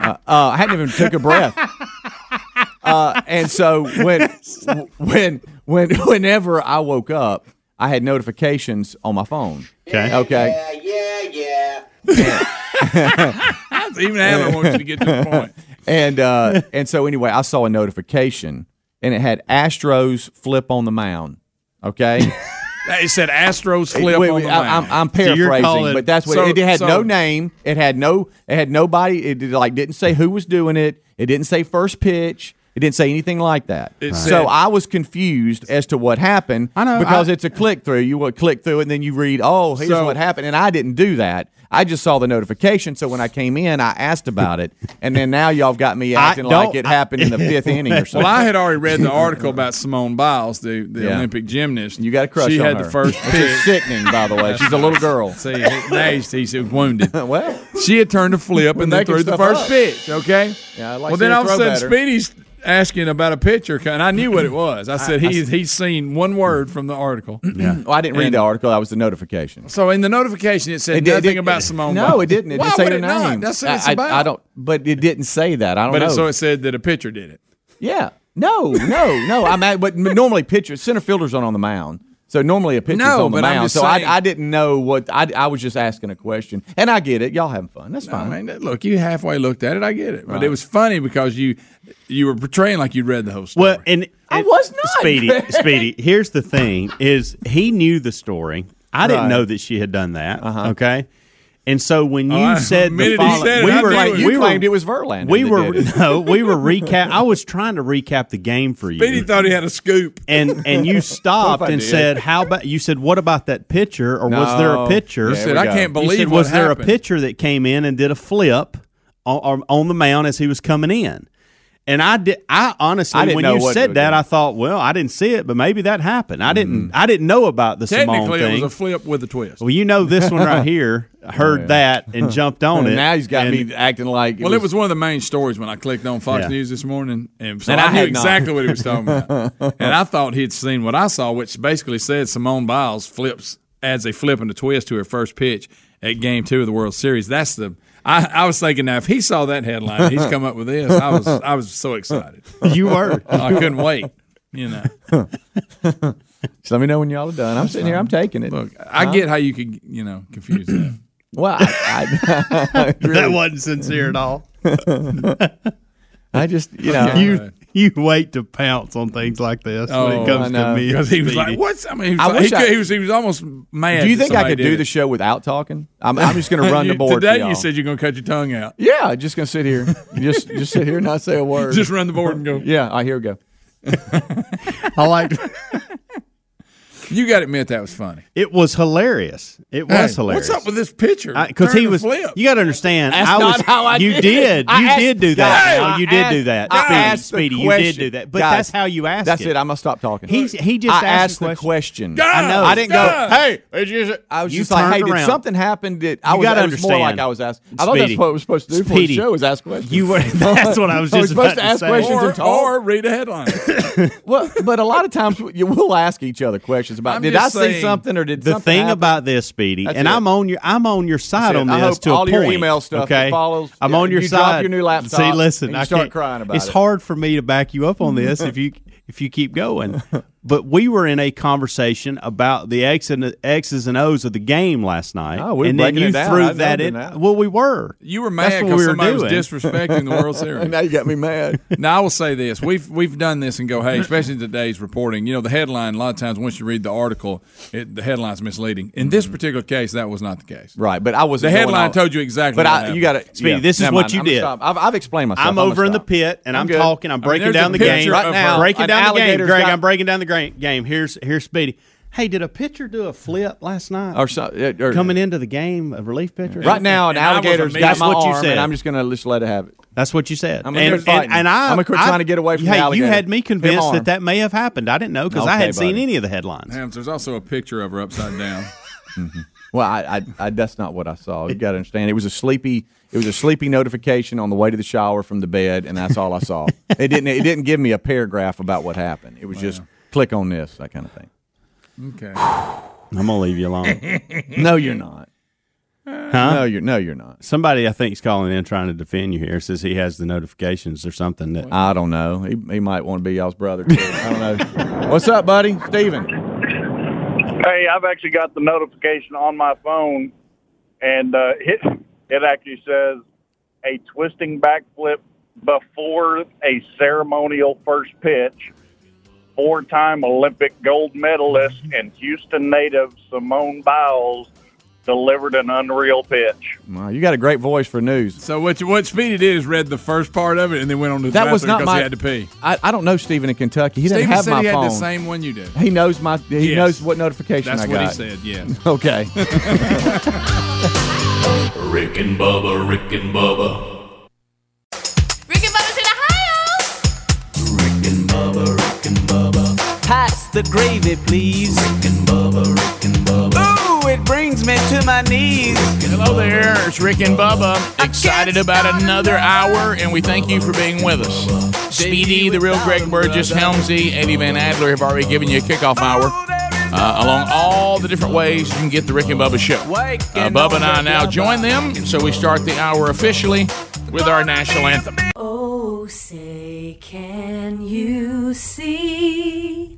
Uh, uh, I hadn't even took a breath. Uh, and so when when when whenever I woke up, I had notifications on my phone. Okay. Okay. Yeah, yeah, yeah. I was even Alan wants you to get to the point. and uh, and so anyway, I saw a notification, and it had Astros flip on the mound. Okay, It said Astros flip Wait, on wait, the I, mound. I'm, I'm So paraphrasing, calling- but that's what So- it, it had. so- no name. It had no. It had nobody. It did, like didn't say who was doing it. It didn't say first pitch. It didn't say anything like that. It so I was confused as to what happened. I know, because I- it's a click through. You would click through and then you read, "Oh, here's So- what happened," and I didn't do that. I just saw the notification. So when I came in, I asked about it, and then now y'all have got me I acting like it happened in the fifth inning or something. well, I had already read the article about Simone Biles, the, the Yeah. Olympic gymnast. You got a crush She had her. the first pitch. sickening, by the way. She's a little girl. See, it nased. He said wounded. well, She had turned a flip and then making threw the first up. pitch. Okay. Yeah, I'd like well, then all of a sudden. Speedy's asking about a pitcher, and I knew what it was. I said he's he's seen one word from the article. Yeah. Well, I didn't read And- the article. That was the notification. So in the notification, it said It did- nothing it- about Simone. No, Biles. it didn't. It Why didn't say would her it not? name. That's what it's I, I- about. I don't. But it didn't say that. I don't But know. it, so it said that a pitcher did it. yeah. No. No. No. I'm. At, but normally pitchers, center fielders aren't on the mound. So normally a pitcher's No, on the but I'm mound. just So saying- I, I didn't know what. I, I was just asking a question, and I get it. Y'all having fun. That's I fine. mean, look, you halfway looked at it. I get it, but Right. it was funny because you you were portraying like you'd read the whole story. Well, and, I was not. Speedy. Speedy. Here's the thing: is he knew the story. I didn't know that she had done that. Uh-huh. Okay. And so when you said the the minute he following, said we were, knew it. we You were, claimed it was Verlander. we were no, we were recap. I was trying to recap the game for you. Speedy thought he had a scoop. and and you stopped What if I and did? said, "How about?" You said, "What about that pitcher?" Or was there a pitcher? Here said, "I can't You believe said, was there a pitcher that came in and did a flip on, on the mound as he was coming in? And I did. I honestly, I when you said that. I thought, well, I didn't see it, but maybe that happened. I didn't. Mm-hmm. I didn't know about the Simone Technically, it was a flip with a twist. well, you know, this one right here heard yeah. that and jumped on it. now he's got and- me acting like. Well, it was one of the main stories when I clicked on Fox Yeah. News this morning, and so And I, I knew not. exactly what he was talking about. and I thought he'd seen what I saw, which basically said Simone Biles flips adds a flip and a twist to her first pitch, at Game Two of the World Series. That's the. I, I was thinking now if he saw that headline, he's come up with this. I was I was so excited. You were. I couldn't wait. You know. Just let me know when y'all are done. I'm sitting here. I'm taking it. Look, I Huh? get how you could you know confuse that. Well, I, I, That wasn't sincere at all. I just, you know, you you wait to pounce on things like this when Oh, it comes I know. to me. Because he was like, "What's?" I mean, he was, I like, wish he, I- could- he was he was almost mad. Do you think I could do it. the show without talking? I'm, I'm just going to run You- the board. Today for y'all. you said you're going to cut your tongue out. yeah, just going to sit here, just just sit here and not say a word. Just run the board and go. Yeah, I here we go. I like. You got to admit that was funny. It was hilarious. It was Hey, hilarious. What's up with this picture? Because he was. flip. You got to understand. That's I was. how I you did did. I You asked- did do that. Guys, Al. you did asked- do that. I Speedy, asked the Speedy, you did do that. But Guys, that's how you asked That's it. it. I'm gonna stop talking. He's he just I asked, asked the question. God, I know. I didn't God. go. Hey, it's just, I was You just like, hey, turned did something happen? Did I was, gotta it more like. I was asked. I thought that's what I was supposed to do for the show was ask questions. You were. That's what I was just supposed to ask questions or, and talk. or read a headline. well, but a lot of times you will ask each other questions about. I'm did I see saying, something or did The something thing happen? about this, Speedy, That's and it. I'm on your I'm on your side on. I this hope to all a your point. email stuff that follows- I'm on your you drop side. your new laptop See, listen, and you I start can't- crying about It's it. hard for me to back you up on this if you if you keep going. But we were in a conversation about the X and the X's and O's of the game last night, Oh, we were and then you it threw I've that in. done. Well, we were. You were mad because we were somebody was disrespecting the World Series. now you got me mad. Now I will say this: we've we've done this and go, hey, especially in today's reporting. You know, the headline. A lot of times, once you read the article, it, the headline's misleading. In this mm-hmm. particular case, that was not the case. Right, but I was The headline told you exactly. But what I, you got to Speedy, this is what you did. I've, I've explained myself. I'm I'm over in the pit and I'm I'm, talking. Uh, I'm breaking down the game Right now, breaking down the game. Greg, I'm breaking down the gra- game. Here's here's Speedy. Hey, did a pitcher do a flip last night? Or, so, or- coming into the game, a relief pitcher. right now, an And I was alligator's amazed. got That's my what you arm, said. and I'm just going to just let it have it. That's what you said. I'm gonna quit and, and I, I'm gonna quit I- trying to get away from the hey, alligator. you had me convinced that that may have happened. I didn't know because I hadn't seen any of the headlines. Hams, there's also a picture of her upside down. Mm-hmm. Well, I, I, I, that's not what I saw. You got to understand. It was a sleepy. It was a sleepy notification on the way to the shower from the bed, and that's all I saw. it didn't. It didn't give me a paragraph about what happened. It was just click on this, that kind of thing. Okay. I'm gonna leave you alone. No, you're not. Huh? No, you're no, you're not. Somebody I think is calling in trying to defend you here. Says he has the notifications or something that. I don't know. He, he might want to be y'all's brother. Too. I don't know. What's up, buddy? Steven. Hey, I've actually got the notification on my phone, and uh, it it actually says a twisting backflip before a ceremonial first pitch. Four-time Olympic gold medalist and Houston native Simone Biles delivered an unreal pitch. Wow, you got a great voice for news. So what you, what Speedy did is read the first part of it and then went on to the That was not because my. he had to pee. I, I don't know Steven in Kentucky. He Stephen doesn't have said my he had the same one you did. He knows my. He Yes. knows what notification That's I what he said. Yeah. Okay. Rick and Bubba, Rick and Bubba. Pass the gravy, please. Rick and Bubba, Rick and Bubba. Ooh, it brings me to my knees. Hello there, it's Rick and Bubba. Excited about another hour, and we thank you for being with us. Speedy, the real Greg Burgess, Helmsy, Eddie Van Adler have already given you a kickoff hour. Uh, along all the different ways you can get the Rick and Bubba show. Uh, Bubba and I now join them, so we start the hour officially with our national anthem. Oh, say, can you see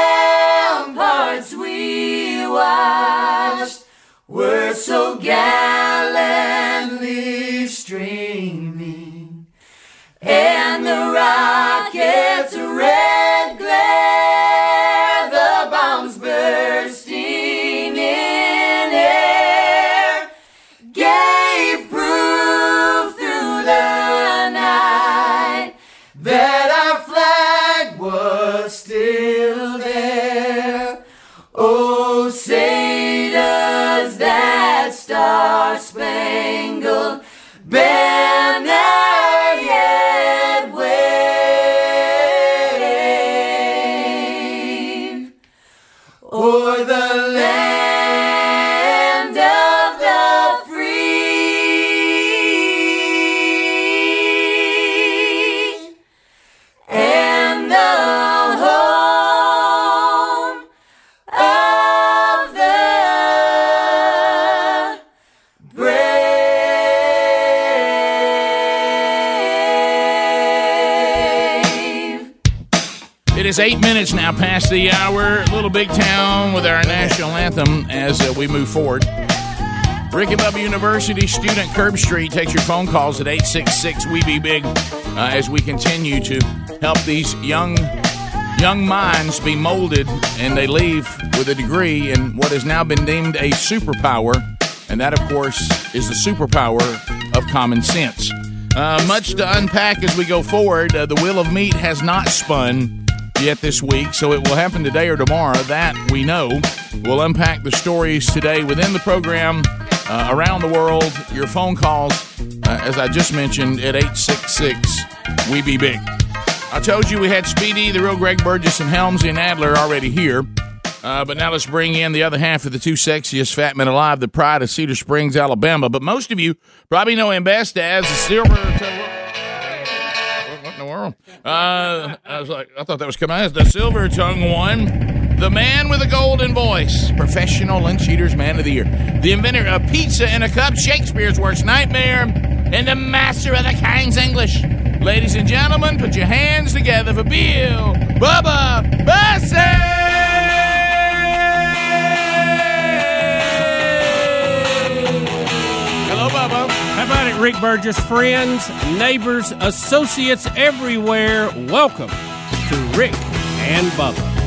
watched were so gallantly streaming. And the rockets red Bem past the hour. Little Big Town with our national anthem as uh, we move forward. Rick and Bubba University student Curb Street takes your phone calls at 866 We Be Big uh, as we continue to help these young young minds be molded and they leave with a degree in what has now been deemed a superpower. And that, of course, is the superpower of common sense. Uh, much to unpack as we go forward. Uh, the Wheel of Meat has not spun yet this week, so it will happen today or tomorrow. That we know. We'll unpack the stories today within the program, uh, around the world. Your phone calls, uh, as I just mentioned, at 866 We Be Big. I told you we had Speedy, the real Greg Burgess, and Helms and Adler already here. Uh, but now let's bring in the other half of the two sexiest fat men alive, the pride of Cedar Springs, Alabama. But most of you probably know him best as the silver. The world? Uh, I was like, I thought that was coming the silver tongue one. The man with a golden voice, professional lunch eaters man of the year, the inventor of pizza in a cup, Shakespeare's worst nightmare, and the master of the King's English. Ladies and gentlemen, put your hands together for Bill Bubba Bussey! Hello, Bubba. How about it, Rick Burgess? Friends, neighbors, associates everywhere, welcome to Rick and Bubba.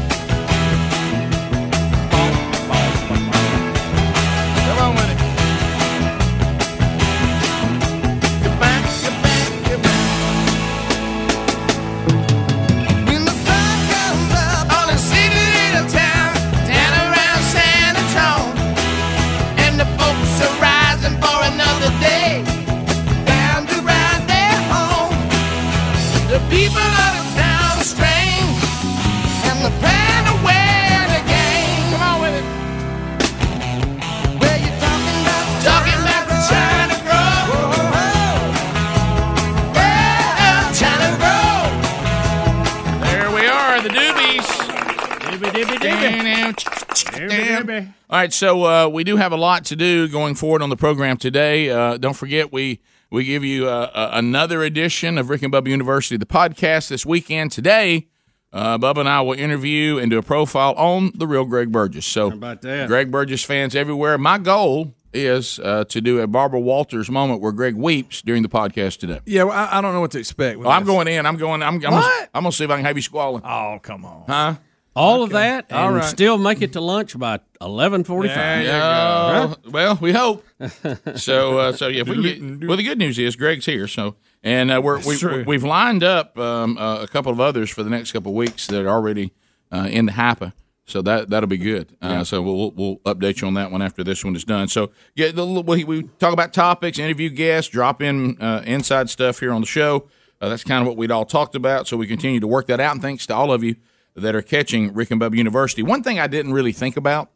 All right, so uh, we do have a lot to do going forward on the program today. Uh, don't forget, we we give you uh, uh, another edition of Rick and Bubba University, the podcast this weekend. Today, uh, Bubba and I will interview and do a profile on the real Greg Burgess. So, about that? Greg Burgess fans everywhere. My goal is uh, to do a Barbara Walters moment where Greg weeps during the podcast today. Yeah, well, I, I don't know what to expect. with Oh, I'm this. going in. I'm going. I'm. I'm Gonna, What? I'm gonna see if I can have you squalling. Oh, come on. Huh? All of that, and All right. still make it to lunch by eleven forty-five. Yeah, Well, we hope. so, uh, so yeah. We can get, well, the good news is Greg's here. So, and uh, we're, we, true. we've lined up um, uh, a couple of others for the next couple of weeks that are already uh, in the HAPA. So that that'll be good. Uh, So we'll we'll update you on that one after this one is done. So yeah, the, we, we talk about topics, interview guests, drop in uh, inside stuff here on the show. Uh, that's kind of what we'd all talked about. So we continue to work that out. And thanks to all of you that are catching Rick and Bubba University. One thing I didn't really think about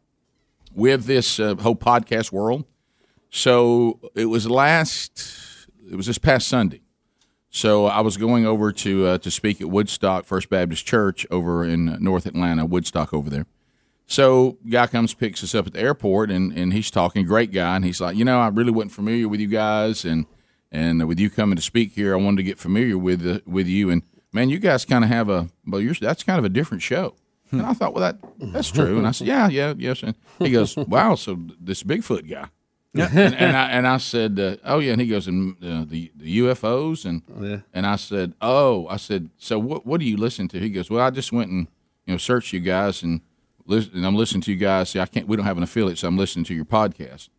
with this uh, whole podcast world. So it was last, it was this past Sunday. So I was going over to uh, to speak at Woodstock First Baptist Church over in North Atlanta, Woodstock over there. So guy comes picks us up at the airport and, and he's talking great guy and he's like you know I really wasn't familiar with you guys and and with you coming to speak here I wanted to get familiar with uh, with you and man you guys kind of have a well you're that's kind of a different show and I thought well that that's true and I said yeah yeah yes and he goes wow so this Bigfoot guy and, and I and I said, uh, "Oh yeah," and he goes, "And uh, the the UFOs," and and I said, "Oh," I said, "So what what do you listen to?" He goes, "Well, I just went and you know searched you guys and listen, and I'm listening to you guys. See, I can't. We don't have an affiliate, so I'm listening to your podcast."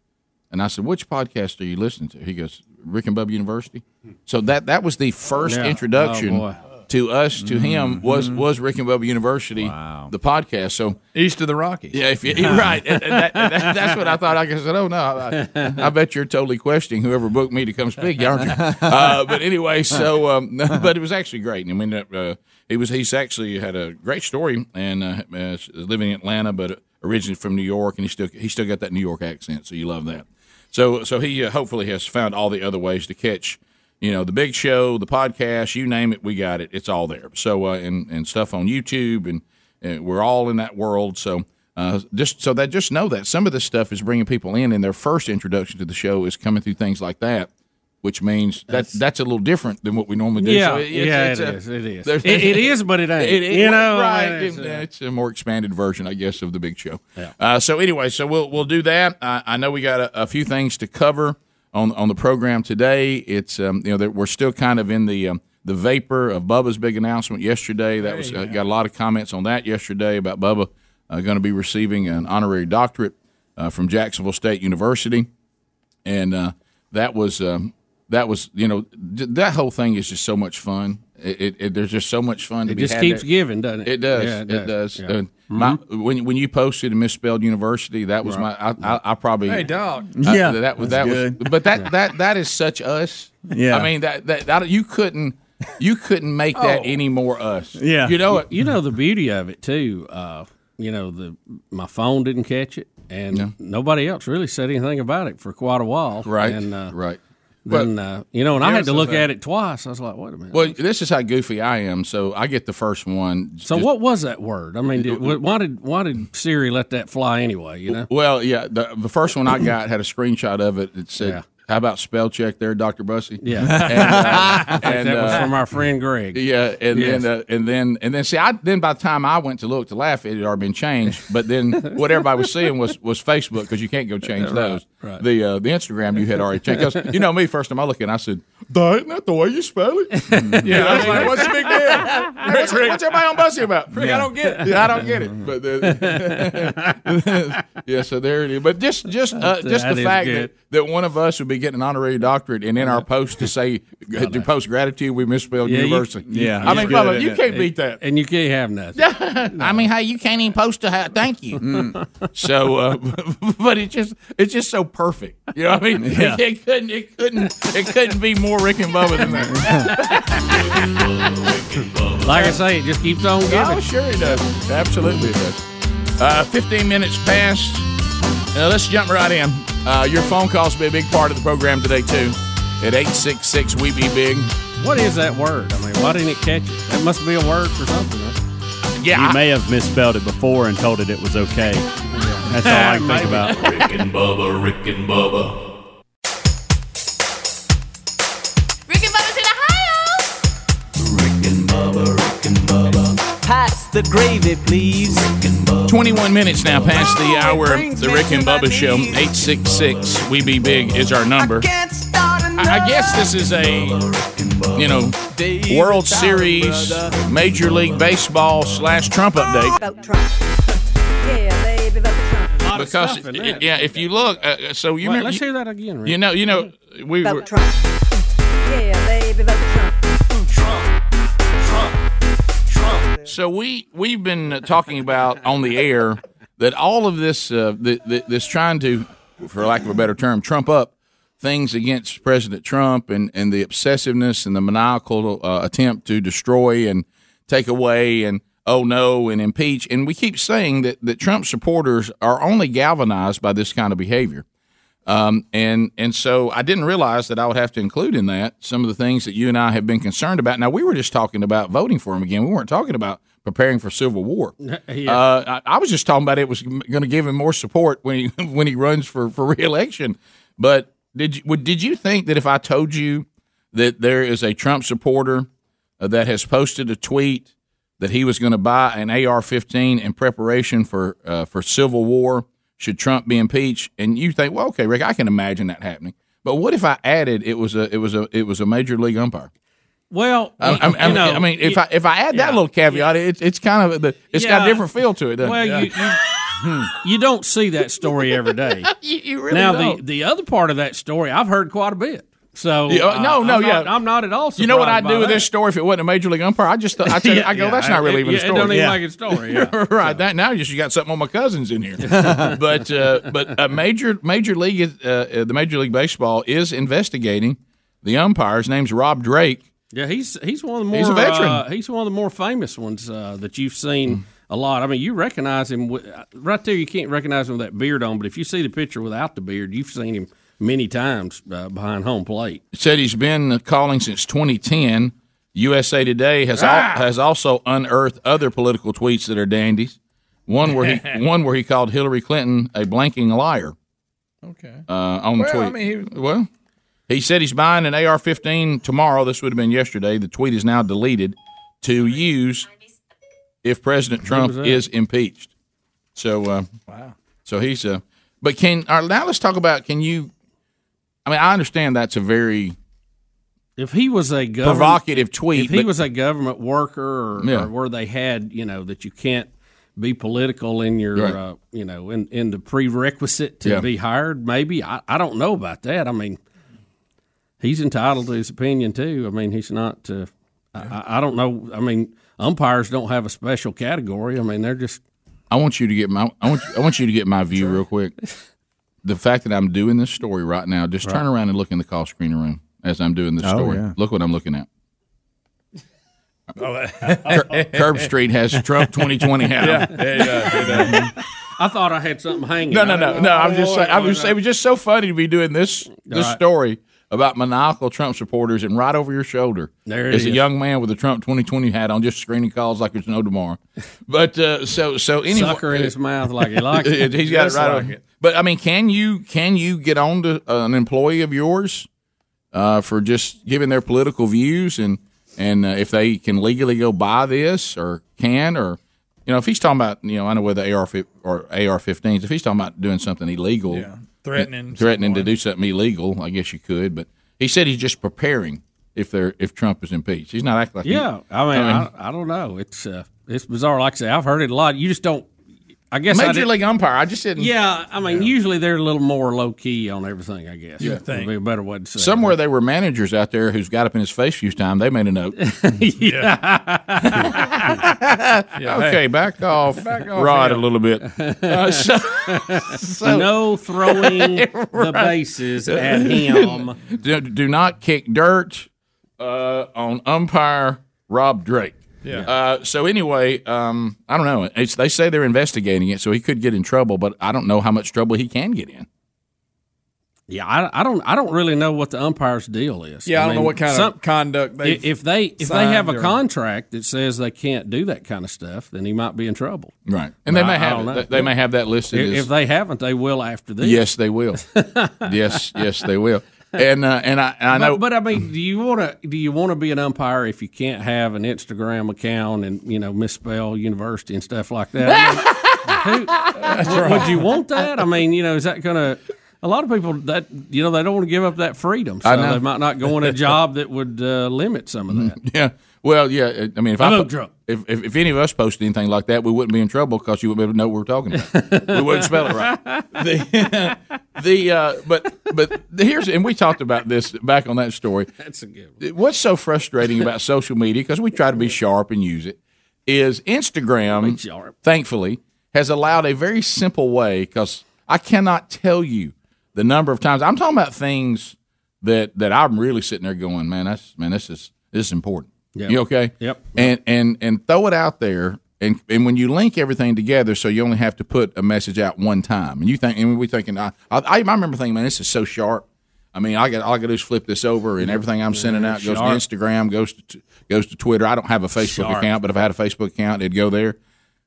And I said, "Which podcast are you listening to?" He goes, "Rick and Bubba University." So that that was the first Yeah. introduction Oh. To us, to him, Mm-hmm. was was Rick and Bubba University, the podcast. So east of the Rockies. Yeah, if you, you're right, And- and that, that- that's what I thought. I said, "Oh no, I, I bet you're totally questioning whoever booked me to come speak, aren't you?" Uh, but anyway, so um, but it was actually great. I mean, uh, he was he's actually had a great story and uh, uh, living in Atlanta, but originally from New York, and he still he still got that New York accent, so you love that. So so he uh, hopefully has found all the other ways to catch. You know the big show, the podcast, you name it, we got it. It's all there. So uh, and and stuff on YouTube, and, and we're all in that world. So uh, just so that just know that some of this stuff is bringing people in, and their first introduction to the show is coming through things like that, which means that that's a little different than what we normally do. Yeah, so it's, yeah, it's it a- is, it is. It- it is, but it ain't. You know, right? I mean, it's, It- it's a more expanded version, I guess, of the big show. Yeah. Uh, so anyway, so we'll we'll do that. I, I know we got a, a few things to cover on on the program today. It's um, you know that we're still kind of in the um, the vapor of Bubba's big announcement yesterday. That was uh, got a lot of comments on that yesterday about Bubba uh, going to be receiving an honorary doctorate uh, from Jacksonville State University, and uh, that was. Um, that was, you know, d- that whole thing is just so much fun. It, it, it there's just so much fun. To It be just keeps there. giving, doesn't it? It does. Yeah, it, it does. does. Yeah. Uh, my, when when you posted and misspelled university, that was Right. my. I, I, I probably. Hey, dog. uh, Yeah, that was that good. was. But that that that is such us. Yeah. I mean that that, that you couldn't you couldn't make that Oh. any more us. Yeah, You know. You know the beauty of it too. Uh, you know the my phone didn't catch it, and yeah. nobody else really said anything about it for quite a while. Right, And, uh, right. Then uh, you know, and I had to look at it twice. I was like, wait a minute. Well, this is how goofy I am. So I get the first one. So what was that word? I mean, did, why did why did Siri let that fly anyway? You know. Well, yeah, the, the first one I got had a screenshot of it. It said, Yeah. "How about spell check there, Doctor Bussy?" Yeah. and, uh, think that was from our friend Greg. Yeah, and Yes. then uh, and then and then see, I then by the time I went to look to laugh, it had already been changed. But then what everybody was seeing was was Facebook because you can't go change Right, those. right. The uh, the Instagram you had already changed. 'Cause you know me, first time I looked at, it, I said, that the way you spell it?" yeah, I was like, what's the big deal? What's, what's everybody on Bussy about? I don't get it. Yeah, I don't get it. But uh, yeah, so there it is. But just just uh, just the fact good. that, that one of us would be getting an honorary doctorate, and in our post to say to post gratitude, we misspelled Yeah, university. you- I mean, Bubba, you can't it? beat that. And you can't have nothing. I mean, hey, you can't even post a ha- thank you. Mm. So, uh, but it's just it's just so perfect. You know what I mean? Yeah. It, it couldn't it couldn't it couldn't be more Rick and Bubba than that. Like I say, it just keeps on giving. Oh, sure it does. Absolutely it does. Uh, 15 minutes past. Uh, let's jump right in. Uh, your phone calls will be a big part of the program today, too. At 866 We Be Big. What is that word? I mean, why didn't it catch it? That must be a word for something. Huh? Yeah, you may have misspelled it before and told it it was okay. That's all I can think about. Rick and Bubba, Rick and Bubba. The gravy, please. 21 minutes now past the hour the Rick and Bubba Show. 866 We Be Big is our number. I, I guess this is a, you know, World Series, Major League Baseball slash Trump update. About Trump. Yeah, baby, about Trump. Because, stuff in yeah, if you look, uh, so you Wait, remember, let's you, hear that again. Rick. you know, you know, we were, Trump. Yeah, baby, about Trump. So we we've been talking about on the air that all of this uh, th- th- this trying to, for lack of a better term, trump up things against President Trump and and the obsessiveness and the maniacal uh, attempt to destroy and take away and oh no and impeach and we keep saying that that Trump supporters are only galvanized by this kind of behavior. Um, and and so I didn't realize that I would have to include in that some of the things that you and I have been concerned about. Now we were just talking about voting for him again. We weren't talking about preparing for civil war. Yeah. Uh, I, I was just talking about it was going to give him more support when he when he runs for for reelection. But did you would, did you think that if I told you that there is a Trump supporter uh, that has posted a tweet that he was going to buy an AR-15 in preparation for uh, for civil war should Trump be impeached, and you think, well, okay, Rick, I can imagine that happening. But what if I added it was a it was a it was a major league umpire? Well, I, I, I, you know, I mean, if I if I add that little caveat, it's it's kind of the it's got a different feel to it. Doesn't Well, it? you, you hmm. you don't see that story every day. you, you really now don't. the the other part of that story I've heard quite a bit. So Yeah, uh, no, no, I'm yeah. not, I'm not at all. You know what I'd do with that. this story if it wasn't a major league umpire? I just I tell you, I go, Yeah, that's not really it- even yeah, a it story. don't even make it a story, yeah. right. That now you just got something on my cousins in here. but uh, but a major major league uh, uh, the Major League Baseball is investigating the umpire. His name's Rob Drake. Yeah, he's he's one of the more He's a veteran. Uh, he's one of the more famous ones uh, that you've seen a lot. I mean, you recognize him with, right there. You can't recognize him with that beard on, but if you see the picture without the beard, you've seen him many times uh, behind home plate. said he's been calling since 2010. USA Today has Ah! al- has also unearthed other political tweets that are dandies. One where he one where he called Hillary Clinton a blanking liar. Okay. Uh, on the Well, tweet. I mean, he- well, he said he's buying an AR-15 tomorrow. This would have been yesterday. The tweet is now deleted to use if President Trump is impeached. So uh, wow. So he's uh, but can all right, now let's talk about can you? I mean, I understand that's a very If he was a government, provocative tweet. if he but- was a government worker, or, Yeah. or where they had you know that you can't be political in your Right. uh, you know in in the prerequisite to Yeah. be hired, maybe I, I don't know about that. I mean, he's entitled to his opinion too. I mean, he's not. Uh, I, I don't know. I mean, umpires don't have a special category. I mean, they're just. I want you to get my I want I want you to get my view real quick. The fact that I'm doing this story right now, just turn around and look in the call screener room as I'm doing this Oh, story. yeah. Look what I'm looking at. Oh, Cur- Curb Street has Trump 2020 hat. Yeah, yeah, yeah, yeah. I thought I had something hanging. No, no, I no, no. I'm just saying. I was. It was just so funny to be doing this this Right. story about maniacal Trump supporters, and right over your shoulder there it is a young man with a Trump 2020 hat on, just screening calls like there's no tomorrow. But uh, so so anyway, Sucker in his mouth like he likes it. He's got it right. like on. it. But I mean, can you can you get on to uh, an employee of yours uh, for just giving their political views and and uh, if they can legally go buy this or can or you know if he's talking about you know I know the AR or AR-15s if he's talking about doing something illegal, Yeah, threatening threatening to do something illegal, I guess you could. But he said he's just preparing if they're if Trump is impeached. He's not acting like he- Yeah, I mean, I, I, don't know. It's uh, it's bizarre. Like I say, I've heard it a lot. You just don't. I guess I major did- league umpire. I just didn't. Yeah, I mean, usually they're a little more low key on everything. I guess. You Would think. be a better way to say. it. Somewhere they were managers out there who's got up in his face a few times. They made a note. Yeah. okay, back off, Back off Rod, him. a little bit. Uh, so, so- no throwing the bases at him. do, do not kick dirt uh, on umpire Rob Drake. Yeah. Uh, so anyway, um, I don't know. It's, they say they're investigating it, so he could get in trouble, but I don't know how much trouble he can get in. Yeah, I, I don't. I don't really know what the umpire's deal is. Yeah, I, don't know what kind some- of conduct they. if if they if they have a contract that says they can't do that kind of stuff, then he might be in trouble. Right, and they may I- I have. They- they may have that listed If, as- if they haven't, they will after this. Yes, they will. yes, yes, they will. And uh, and I, and I know. But, but I mean, do you want to do you want to be an umpire if you can't have an Instagram account and you know misspell university and stuff like that? I mean, who, would- Would you want that? I mean, you know, is that going to? A lot of people that you know they don't want to give up that freedom, so they might not go in a job that would uh, limit some of that. Yeah. Well, yeah. I mean, if I'm I drunk. if, if if any of us posted anything like that, we wouldn't be in trouble because you wouldn't be able to know what we're talking about. we wouldn't spell it right. The, the uh, but but here's and we talked about this back on that story. That's a good. One. What's so frustrating about social media because we try to be sharp and use it is Instagram. Thankfully, has allowed a very simple way because I cannot tell you the number of times I'm talking about things that that I'm really sitting there going, man, that's man, this is this is important. Yep. You okay? Yep. And and and throw it out there. And, and when you link everything together, so you only have to put a message out one time, and you think, and we thinking, I, I, I remember thinking, man, this is so sharp. I mean, I got all I got to do is flip this over, and everything I'm sending out goes Sharp. to Instagram, goes to goes to Twitter. I don't have a Facebook Sharp. account, but if I had a Facebook account, it'd go there.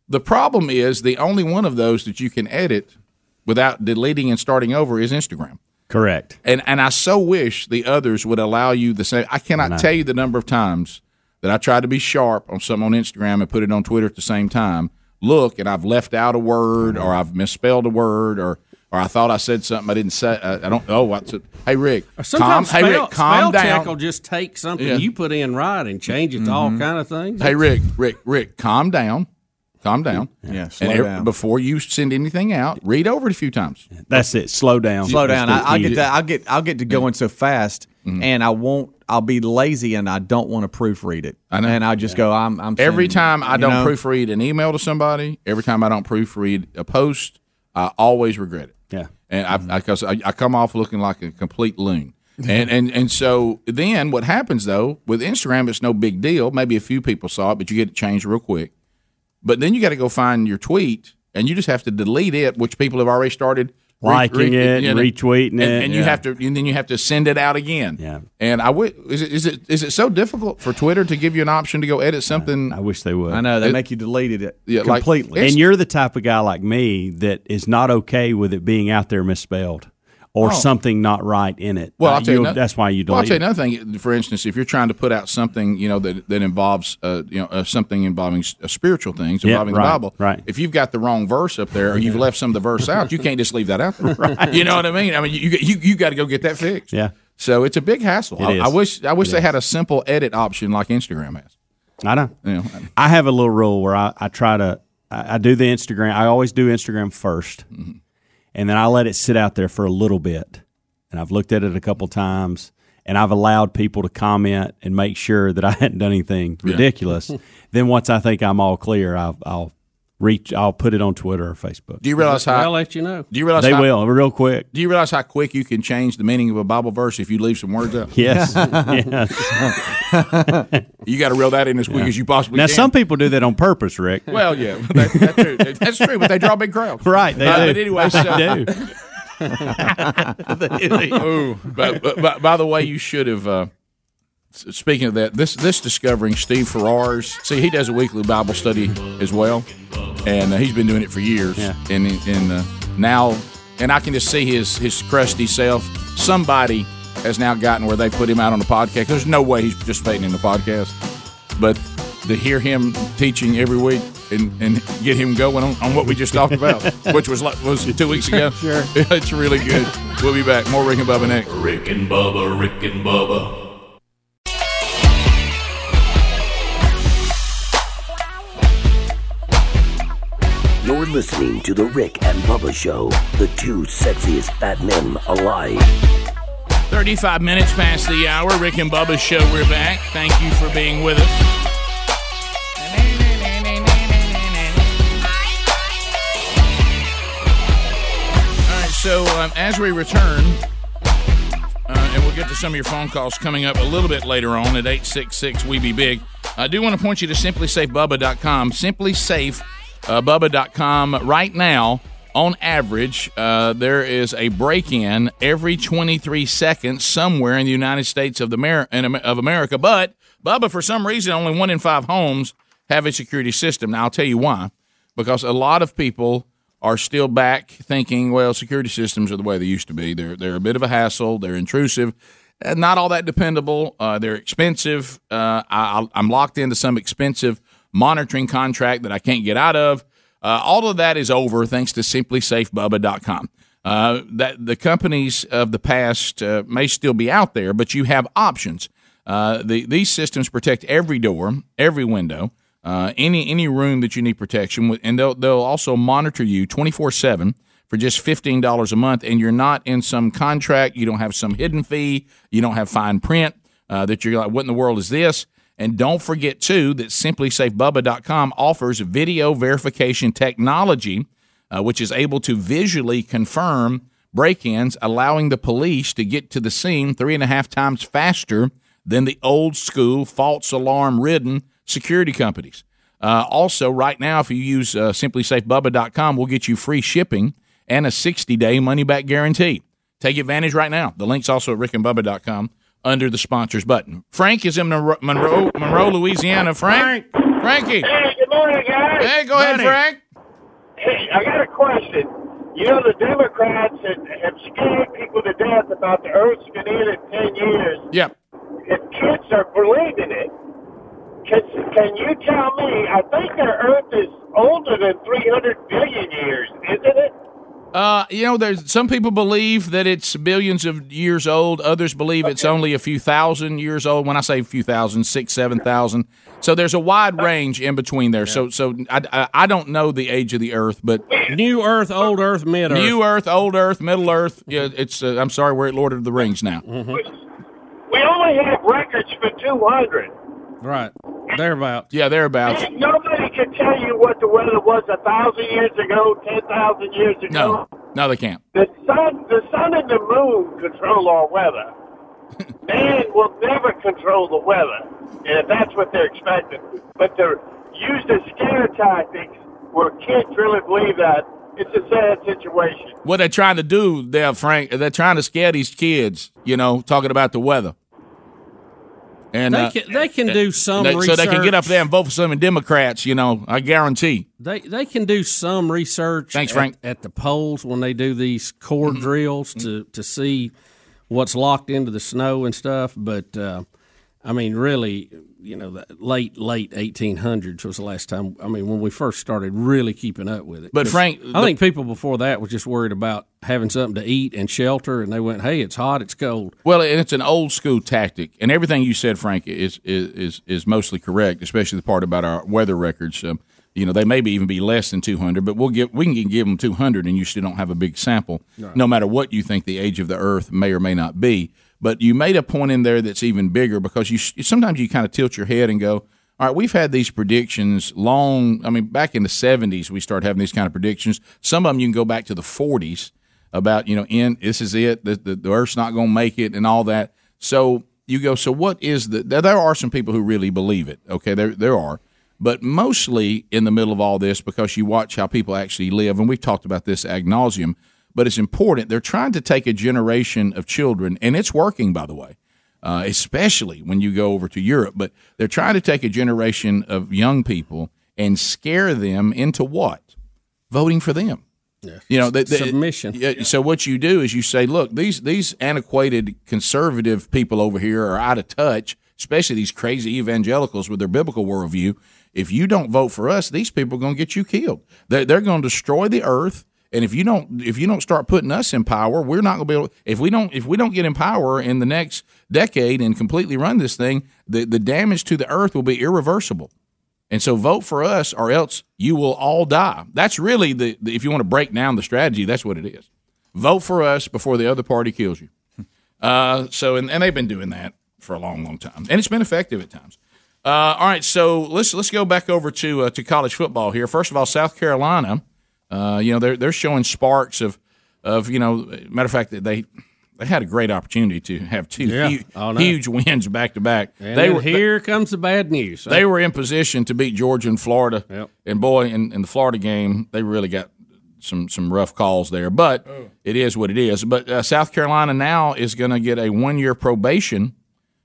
The problem is the only one of those that you can edit without deleting and starting over is Instagram. Correct. And and I so wish the others would allow you the same. I cannot tell you the number of times that I tried to be sharp on something on Instagram and put it on Twitter at the same time. Look, and I've left out a word, or I've misspelled a word, or or I thought I said something I didn't say. I, I don't. Oh, what's it? Hey Rick, uh, calm. Sometimes Hey Rick, calm spell check will just take something Yeah. you put in right and change it to all mm-hmm. kind of things. Hey Rick, Rick, Rick, calm down. Calm down. Yeah, and every- down. before you send anything out, read over it a few times. That's it. Slow down. Slow down. I, I'll get that. I'll get. I'll get to going so fast. Mm-hmm. and I won't. I'll be lazy and I don't want to proofread it. I know. and I just go. I'm. I'm every time I don't know? proofread an email to somebody, every time I don't proofread a post, I always regret it. Yeah, and I because I, I, come off looking like a complete loon. And, and and so then what happens though with Instagram it's no big deal maybe a few people saw it but you get it changed real quick but then you got to go find your tweet and you just have to delete it which people have already started Liking it, and retweeting and, it, and you yeah. have to and then you have to send it out again Yeah. and I w- is it is it is it so difficult for Twitter to give you an option to go edit something I wish they would. I know they It- make you delete it Yeah, like- completely. and you're the type of guy like me that is not okay with it being out there misspelled or Oh. something not right in it. Well, Uh, I'll tell you, you'll- that's why you Well, I'll delete tell you another thing. For instance, if you're trying to put out something, you know that that involves, uh, you know, uh, something involving spiritual things Yeah, involving right, the Bible. right. If you've got the wrong verse up there, or you've left some of the verse out, you can't just leave that out there. You know what I mean? I mean, you you you got to go get that fixed. Yeah. So it's a big hassle. I. I wish I wish It they is. had a simple edit option like Instagram has. I know. You know, I have a little rule where I, I try to I, I do the Instagram. I always do Instagram 1st Mm-hmm. And then I let it sit out there for a little bit. And I've looked at it a couple times, and I've allowed people to comment and make sure that I hadn't done anything Yeah. ridiculous. then once I think I'm all clear, I'll, I'll reach. I'll put it on Twitter or Facebook. Do you realize how? I'll let you know. Do you realize They how, will real quick. Do you realize how quick you can change the meaning of a Bible verse if you leave some words out? Yes. yes. You got to reel that in as quick as you possibly can. Now, can. some people do that on purpose, Rick. Well, yeah, that, that's true. That's true, but they draw big crowds. Right, they Uh, do. But anyway, They so, do. Ooh, but, but, but by the way, you should have. Uh, s- speaking of that, this this discovering Steve Farrar's. See, he does a weekly Bible study as well, and uh, he's been doing it for years. Yeah. And and uh, now, and I can just see his his crusty self. Somebody has now gotten where they put him out on the podcast. There's no way he's participating in the podcast, but to hear him teaching every week. And, and get him going on, on what we just talked about, which was like was two weeks ago. Sure, it's really good. We'll be back. More Rick and Bubba next. Rick and Bubba, Rick and Bubba. Listening to The Rick and Bubba Show, the two sexiest fat men alive. 35 minutes past the hour. Rick and Bubba's show. We're back. Thank you for being with us. So um, as we return, uh, and we'll get to some of your phone calls coming up a little bit later on at 866 We Be Big. I do want to point you to simplisafebubba.com. Simplisafebubba.com right now. On average, uh, there is a break-in every 23 seconds somewhere in the United States of, the Mer- in of America. But Bubba, for some reason, only one in five homes have a security system. Now I'll tell you why. Because a lot of people are still back thinking, well, security systems are the way they used to be. They're they're a bit of a hassle. They're intrusive. uh, Not all that dependable. Uh, they're expensive. Uh, I, I'm locked into some expensive monitoring contract that I can't get out of. Uh, all of that is over thanks to simplisafebubba.com. Uh, that the companies of the past uh, may still be out there, but you have options. Uh, the, these systems protect every door, every window, uh, any any room that you need protection, and they'll they'll also monitor you twenty four seven for just fifteen dollars a month, and you're not in some contract. You don't have some hidden fee. You don't have fine print uh, that you're like, what in the world is this? And don't forget too that simplisafebubba.com offers video verification technology, uh, which is able to visually confirm break-ins, allowing the police to get to the scene three and a half times faster than the old school false alarm ridden security companies. Uh, also, right now, if you use uh, simplysafebubba.com, we'll get you free shipping and a 60 day money back guarantee. Take advantage right now. The link's also at rickandbubba.com under the sponsors button. Frank is in Monroe, Monroe, Monroe Louisiana. Frank? Frankie. Hey, good morning, guys. Hey, go ahead, Frank. Hey, I got a question. You know, the Democrats have, have scared people to death about the Earth's going to end in 10 years. Yep. If kids are believing it, can, can you tell me? I think the Earth is older than 300 billion years, isn't it? Uh, you know, there's some people believe that it's billions of years old. Others believe it's only a few thousand years old. When I say a few thousand, six, seven thousand. So there's a wide range in between there. So, so I, I, I don't know the age of the Earth, but New Earth, Old Earth, Mid Earth. New Earth, Old Earth, Middle Earth. Yeah, it's. Uh, I'm sorry, we're at Lord of the Rings now. We only have records for 200. Right. Thereabouts. Yeah, thereabouts. And nobody can tell you what the weather was a thousand years ago, ten thousand years ago. No, no, they can't. The sun, the sun and the moon control our weather. Man will never control the weather, and if that's what they're expecting. But they're used the scare tactics where kids really believe that, it's a sad situation. What they're trying to do there, Frank, they're trying to scare these kids. You know, talking about the weather. And They uh, can- they can do some they- so they can get up there and vote for some Democrats. You know, I guarantee. They they can do some research. Thanks, at- Frank. At, the polls when they do these core Mm-hmm. drills to to see what's locked into the snow and stuff. But uh, I mean, really, you know, the late late eighteen hundreds was the last time. I mean, when we first started really keeping up with it. But Frank, I think people before that were just worried about having something to eat and shelter, and they went, "Hey, it's hot, it's cold." Well, and it's an old school tactic, and everything you said, Frank, is is is, is mostly correct, especially the part about our weather records. Um, you know, they may maybe even be less than 200, but we'll give we can give them 200, and you still don't have a big sample, Right. no matter what you think the age of the Earth may or may not be. But you made a point in there that's even bigger because you sometimes you kind of tilt your head and go, all right, we've had these predictions long. I mean, back in the 70s, we started having these kind of predictions. Some of them you can go back to the 40s about, you know, in this is it, the, the, the Earth's not going to make it and all that. So you go, so what is the, there are some people who really believe it. Okay, there, there are. But mostly in the middle of all this, because you watch how people actually live, and we've talked about this ad nauseum, but it's important. They're trying to take a generation of children, and it's working, by the way uh, especially when you go over to Europe. But they're trying to take a generation of young people and scare them into what? Voting for them. You know, they, they- Submission. Yeah, So what you do is you say, look, these these antiquated conservative people over here are out of touch, especially these crazy evangelicals with their biblical worldview. If you don't vote for us, these people are going to get you killed. They're, they're going to destroy the earth. And if you don't, if you don't start putting us in power, we're not going to be able. If we don't, if we don't get in power in the next decade and completely run this thing, the the damage to the earth will be irreversible. And so vote for us or else you will all die. That's really the, the if you want to break down the strategy, that's what it is. Vote for us before the other party kills you. Uh, so and, and they've been doing that for a long, long time. And it's been effective at times. Uh, all right, so let's let's go back over to uh, to college football here. First of all, South Carolina, uh, you know they're they're showing sparks of of you know matter of fact that they they had a great opportunity to have two Yeah. hu- Oh, huge wins back to back. They were here comes the bad news. they were in position to beat Georgia and Florida. And boy, in, in the Florida game, they really got some some rough calls there. But it is what it is. But uh, South Carolina now is going to get a one year probation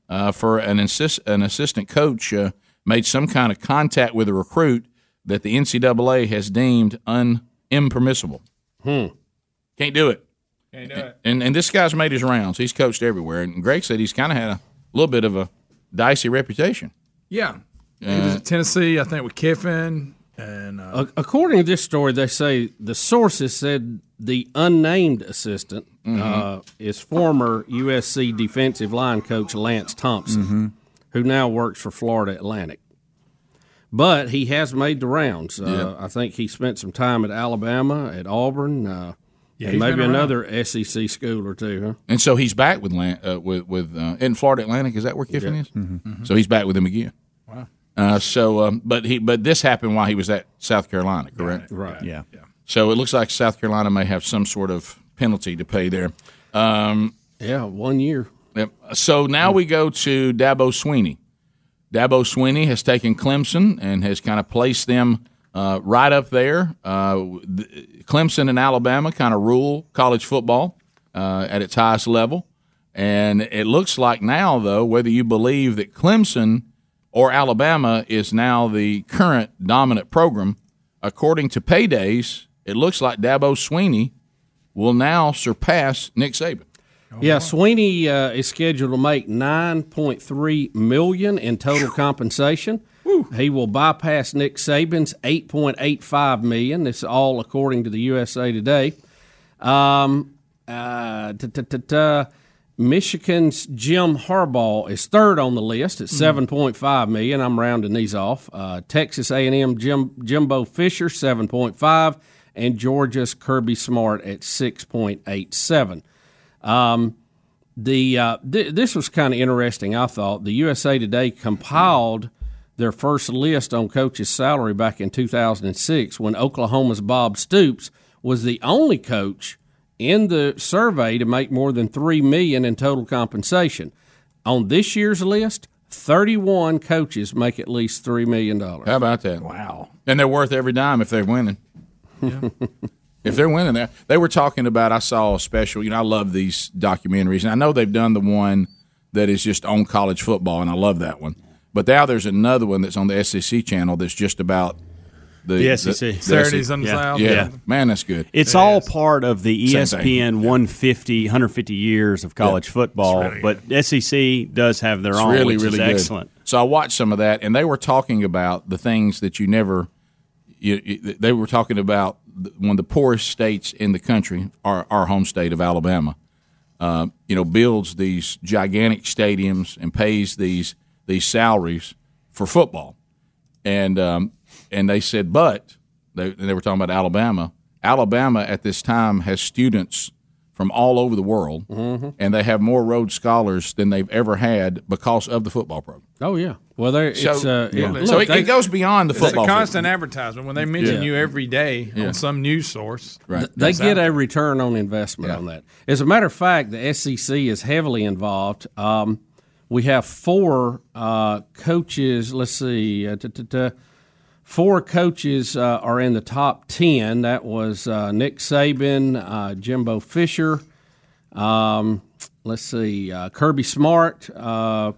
uh, for an assist, an assistant coach uh, made some kind of contact with a recruit that the NCAA has deemed un impermissible. Hmm. Can't do it. Can't do it. And and this guy's made his rounds. He's coached everywhere. And Greg said he's kind of had a little bit of a dicey reputation. Yeah. He Uh, was at Tennessee, I think, with Kiffin. And uh, According to this story, they say the sources said the unnamed assistant Mm-hmm. uh, is former USC defensive line coach Lance Thompson, Mm-hmm. who now works for Florida Atlantic. But he has made the rounds. Uh, Yeah. I think he spent some time at Alabama, at Auburn, uh, Yeah, and maybe another SEC school or two. Huh? And so he's back with uh, with with uh, in Florida Atlantic. Is that where Kiffin Yeah. is? Mhm. So he's back with him again. Wow. Uh, so, um, but he but this happened while he was at South Carolina, correct? Right. Yeah. So it looks like South Carolina may have some sort of penalty to pay there. Um, yeah, one year. Yep. So now we go to Dabo Swinney. Dabo Swinney has taken Clemson and has kind of placed them uh, right up there. Uh, Clemson and Alabama kind of rule college football uh, at its highest level. And it looks like now, though, whether you believe that Clemson or Alabama is now the current dominant program, according to paydays, it looks like Dabo Swinney will now surpass Nick Saban. Yeah, Swinney uh, is scheduled to make nine point three million in total compensation. He will bypass Nick Saban's eight point eight five million. This is all according to the USA Today. Um, uh. Michigan's Jim Harbaugh is third on the list at seven point five million. I'm rounding these off. Uh, Texas A&M Jim Jimbo Fisher seven point five, and Georgia's Kirby Smart at six point eight seven. Um, The uh, th- this was kind of interesting. I thought the USA Today compiled their first list on coaches' salary back in 2006 when Oklahoma's Bob Stoops was the only coach in the survey to make more than three million in total compensation. On this year's list, 31 coaches make at least three million dollars. How about that? Wow. And they're worth every dime if they're winning. if they're winning, they they were talking about. I saw a special. You know, I love these documentaries, and I know they've done the one that is just on college football, and I love that one. But now there's another one that's on the SEC channel that's just about the, The SEC. Saturdays in the Yeah. South. Yeah. Yeah. man, that's good. It's all part of the ESPN thing. 150, 150 years of college football, but SEC does have their It's own, really, which really is good. excellent. So I watched some of that, and they were talking about the things that you never. You, you- they were talking about the- one of the poorest states in the country, our, our home state of Alabama. Uh, you know, builds these gigantic stadiums and pays these these salaries for football, and um, and they said, but they they were talking about Alabama. Alabama at this time has students from all over the world, and they have more Rhodes Scholars than they've ever had because of the football program. Oh yeah. Well, there it's So, uh, yeah. it, So look, it- they- it goes beyond the It's football It's a field. constant advertisement when they mention Yeah. you every day Yeah. on some news source. Right. They That's get a return on investment on that. As a matter of fact, the SEC is heavily involved. Um, we have four uh, coaches. Let's see, uh, four coaches uh, are in the top ten. That was uh, Nick Saban, uh, Jimbo Fisher. Um, let's see, uh, Kirby Smart. Uh,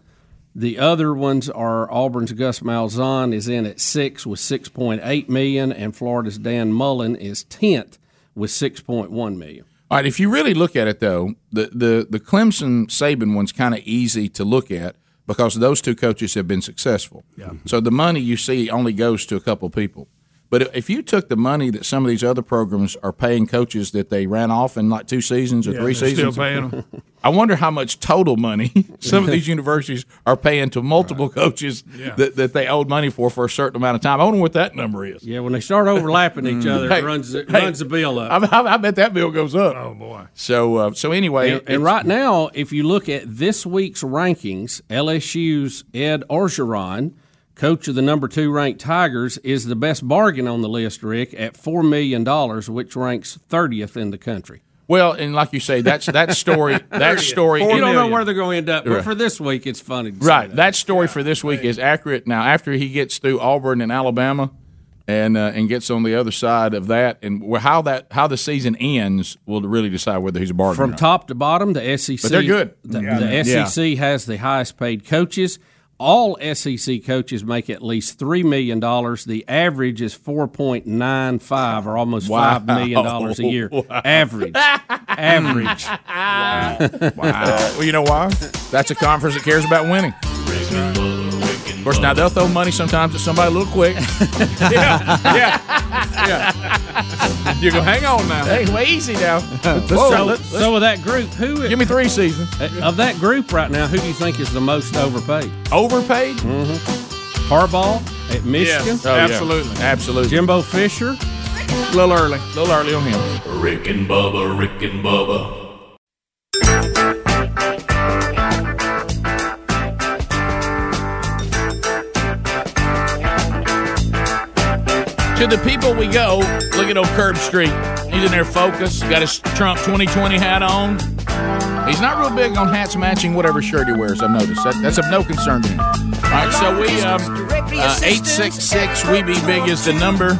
the other ones are Auburn's Gus Malzahn is in at six with six point eight million, and Florida's Dan Mullen is tenth with six point one million. All right, if you really look at it though, the the the Clemson Saban one's kind of easy to look at because those two coaches have been successful. Yeah. So the money you see only goes to a couple people. But if you took the money that some of these other programs are paying coaches that they ran off in like two seasons or Yeah, three they're still seasons, paying 'em. I wonder how much total money some of these universities are paying to multiple coaches Yeah. that, that they owed money for for a certain amount of time. I wonder what that number is. Yeah, when they start overlapping each other, Hey, it runs it hey, runs the bill up. I, I, I bet that bill goes up. Oh boy! So uh, so anyway, And, and right now, if you look at this week's rankings, LSU's Ed Orgeron, coach of the number two ranked Tigers, is the best bargain on the list, Rick, at $4 million, which ranks 30th in the country. Well, and like you say, that's that story. That story. You don't know where they're going to end up, but Right. for this week, it's funny. To Right. That story for this week is accurate. Now, after he gets through Auburn and Alabama, and uh, and gets on the other side of that, and wh- how that how the season ends will really decide whether he's a bargain. or From not. top to bottom, the SEC. But they're good. The, Yeah. the Yeah. SEC has the highest paid coaches. All SEC coaches make at least three million dollars. The average is four point nine five, or almost five million dollars a year. Wow. Average, average. Wow. wow. Well, you know why? That's a conference that cares about winning. Of course, now they'll throw money sometimes at somebody a little quick. yeah, yeah, yeah. You go, hang on now. Hey, way easy now. Let's so, try- let's- so with that group, who give me three seasons of that group right now? Who do you think is the most overpaid? Overpaid? Mm-hmm. Harbaugh at Michigan. Yes, Oh, yeah. absolutely. Absolutely. Jimbo Fisher. A little early. A little early on him. Rick and Bubba, Rick and Bubba. To the people we go, look at old Curb Street. He's in there focused, got his Trump 2020 hat on. He's not real big on hats matching whatever shirt he wears, I've noticed. That, that's of no concern to him. All right, so we, um, uh, 866 We Be Big is the number.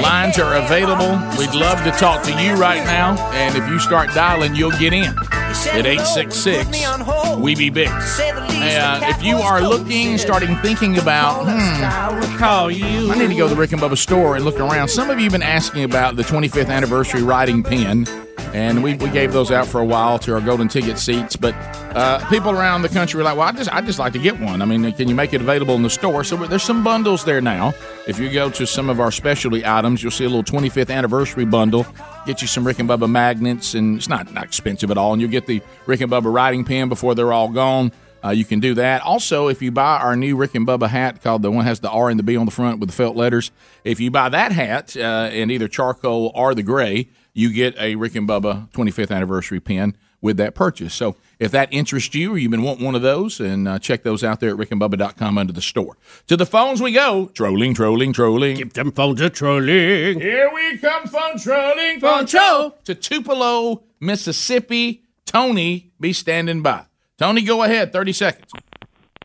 Lines are available. We'd love to talk to you right now. And if you start dialing, you'll get in at 866 We Be Big. Uh, if you are looking, starting thinking about, hmm. I need to go to the Rick and Bubba store and look around. Some of you have been asking about the 25th anniversary writing pen, and we, we gave those out for a while to our golden ticket seats. But uh, people around the country were like, "Well, I just I just like to get one. I mean, can you make it available in the store?" So there's some bundles there now. If you go to some of our specialty items, you'll see a little 25th anniversary bundle. Get you some Rick and Bubba magnets, and it's not not expensive at all. And you'll get the Rick and Bubba writing pen before they're all gone. Uh, you can do that. Also, if you buy our new Rick and Bubba hat called the one has the R and the B on the front with the felt letters, if you buy that hat uh, in either charcoal or the gray, you get a Rick and Bubba 25th anniversary pin. with that purchase. So if that interests you or you've been wanting one of those, and uh, check those out there at rickandbubba.com under the store. To the phones we go. Trolling, trolling, trolling. Keep them phones a trolling. Here we come, phone trolling, phone troll. To Tupelo, Mississippi. Tony, be standing by. Tony, go ahead. 30 seconds.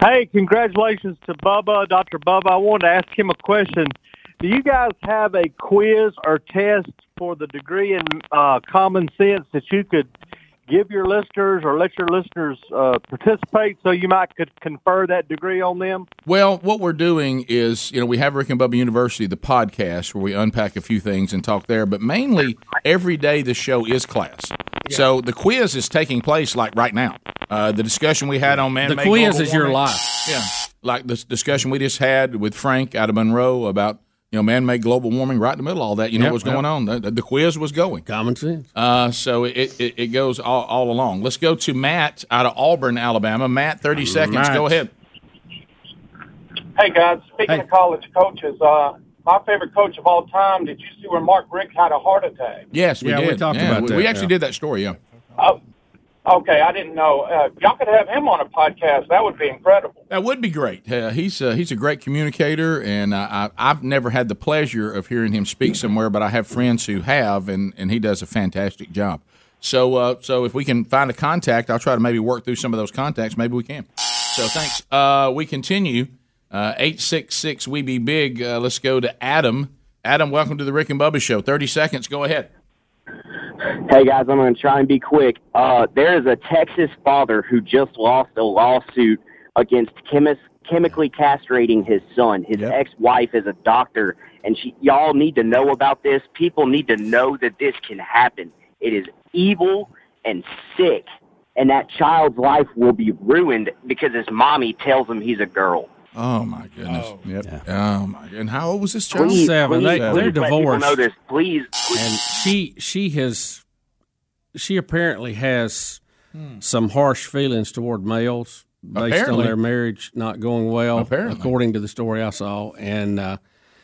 Hey, congratulations to Bubba, Dr. Bubba. I wanted to ask him a question. Do you guys have a quiz or test for the degree in uh, common sense that you could give your listeners or let your listeners uh, participate so you might could confer that degree on them? Well, what we're doing is, you know, we have Rick and Bubba University, the podcast, where we unpack a few things and talk there, but mainly every day the show is class. So the quiz is taking place like right now. Uh, the discussion we had on man The quiz is your life. Yeah. Like the discussion we just had with Frank out of Monroe about, you know, man made global warming right in the middle of all that. You know Yep, what's yep. going on. The, the quiz was going. Common sense. Uh, so it, it, it goes all, all along. Let's go to Matt out of Auburn, Alabama. Matt, 30 seconds. Matt. Go ahead. Hey guys, speaking of college coaches, uh, my favorite coach of all time. Did you see where Mark Richt had a heart attack? Yes, we Yeah, we did. talked Yeah, about we, that, We actually yeah. did that story, yeah. Oh, okay, I didn't know. Uh, y'all could have him on a podcast. That would be incredible. That would be great. Uh, he's uh, he's a great communicator, and I, I've never had the pleasure of hearing him speak somewhere, but I have friends who have, and, and he does a fantastic job. So uh, so if we can find a contact, I'll try to maybe work through some of those contacts. Maybe we can. So thanks. Uh, we continue. Eight six six. We be big. Uh, let's go to Adam. Adam, welcome to the Rick and Bubba Show. Thirty seconds. Go ahead. Hey guys, I'm going to try and be quick. Uh, there is a Texas father who just lost a lawsuit against chemis- chemically castrating his son. His ex-wife is a doctor, and she, y'all need to know about this. People need to know that this can happen. It is evil and sick, and that child's life will be ruined because his mommy tells him he's a girl. Oh my goodness. Yep. Oh my. And how old was this child? Please, seven. They, Seven. they're divorced. know this, please. And she she has she apparently has some harsh feelings toward males based Apparently. on their marriage not going well. Apparently. according to the story I saw, and uh,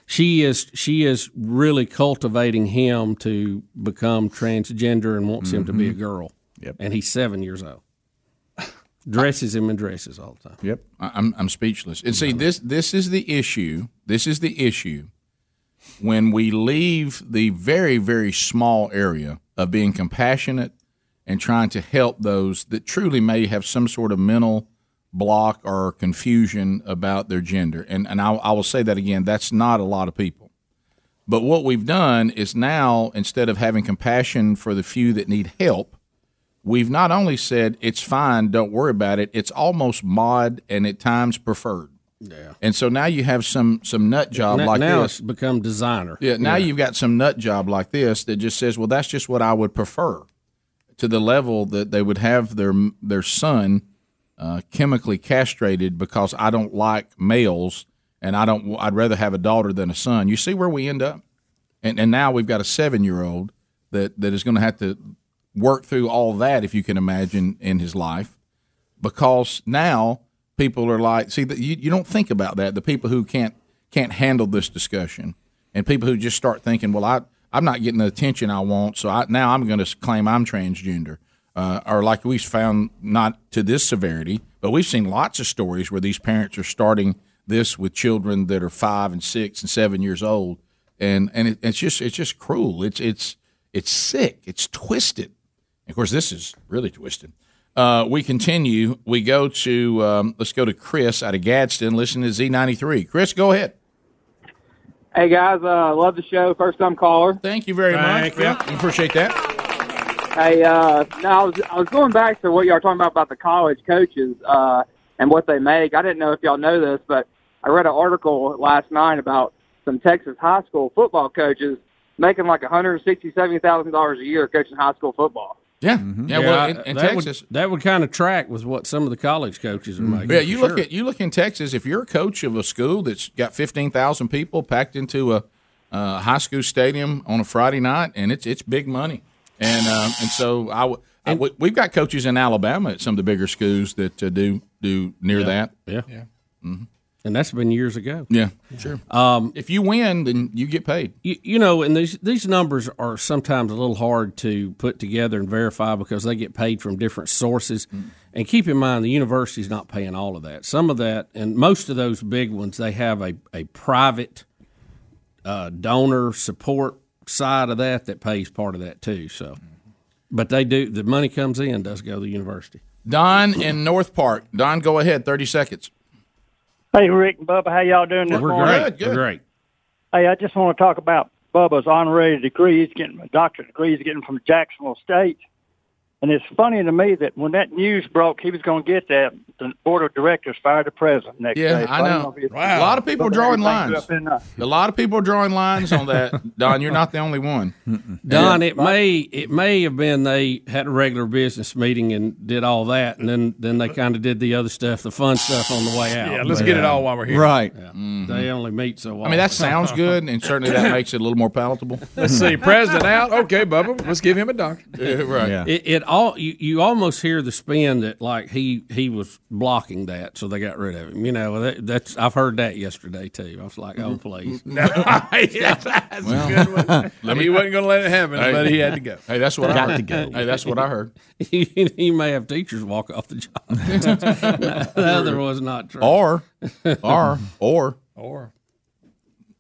she is she is really cultivating him to become transgender and wants him to be a Mhm. girl. Yep. And he's seven years old. Dresses him in dresses all the time. Yep, I- I'm I'm speechless. And see, this this is the issue. This is the issue when we leave the very very small area of being compassionate and trying to help those that truly may have some sort of mental block or confusion about their gender. And and I, I will say that again. That's not a lot of people. But what we've done is now instead of having compassion for the few that need help, we've not only said it's fine, don't worry about it. It's almost mod and at times preferred. Yeah. And so now you have some some nut job now, like now this. it's become designer. Yeah, now you've got some nut job like this that just says, "Well, that's just what I would prefer," to the level that they would have their their son uh, chemically castrated because I don't like males and I don't. I'd rather have a daughter than a son. You see where we end up, and and now we've got a seven year old that that is going to have to work through all that if you can imagine in his life because now people are like, see, you, you don't think about that. The people who can't can't handle this discussion, and people who just start thinking, well, I I'm not getting the attention I want, so I, now I'm going to claim I'm transgender, uh, or like we've found not to this severity, but we've seen lots of stories where these parents are starting this with children that are five and six and seven years old, and and it, it's just it's just cruel. It's it's it's sick. It's twisted. Of course, this is really twisted. Uh, we continue. We go to um, let's go to Chris out of Gadsden. Listen to Z ninety three. Chris, go ahead. Hey guys, uh, love the show. First time caller. Thank you very Thank much. Yeah, we appreciate that. Hey, uh, now I was, I was going back to what y'all were talking about about the college coaches uh, and what they make. I didn't know if y'all know this, but I read an article last night about some Texas high school football coaches making like one hundred sixty seven thousand dollars a year coaching high school football. Yeah, yeah. Well, in, in that Texas, would, that would kind of track with what some of the college coaches are making. Yeah, you look sure. at you look in Texas. If you're a coach of a school that's got fifteen thousand people packed into a uh, high school stadium on a Friday night, and it's it's big money. And um, and so I, w- I w- we've got coaches in Alabama at some of the bigger schools that uh, do do near Yeah. that. Yeah. yeah. hmm and that's been years ago. Yeah, sure. Um, if you win, then you get paid. You, you know, and these these numbers are sometimes a little hard to put together and verify because they get paid from different sources. And keep in mind, the university's not paying all of that. Some of that, and most of those big ones, they have a a private uh, donor support side of that that pays part of that too. So, but they do the money comes in does go to the university. Don in Northport. Don, go ahead. Thirty seconds. Hey, Rick and Bubba, how y'all doing this We're morning? great. We're great. Hey, I just want to talk about Bubba's honorary degree. He's getting a doctorate degree. He's getting from Jacksonville State. And it's funny to me that when that news broke, he was going to get that. The board of directors fired the president next Yeah, day. I know. Wow. A lot of people are drawing lines. uh, A lot of people are drawing lines on that. Don, you're not the only one. Don, it may it may have been they had a regular business meeting and did all that, and then then they kind of did the other stuff, the fun stuff on the way out. Yeah, let's get it all while we're here. Right. Yeah. They only meet so often. I mean, that sounds good, and certainly that makes it a little more palatable. Let's see, president out. Okay, Bubba, let's give him a doctor. Yeah, right. It, it all you, you almost hear the spin that like he he was blocking that, so they got rid of him. You know that, that's I've heard that yesterday too. I was like, oh please. yeah, that's Well, a good one. let me- he wasn't going to let it happen, Hey. but he had to go. Hey, that's what I Got heard. to go. Hey, that's what I heard. he, he may have teachers walk off the job. the other was not true. Or, or, or, Or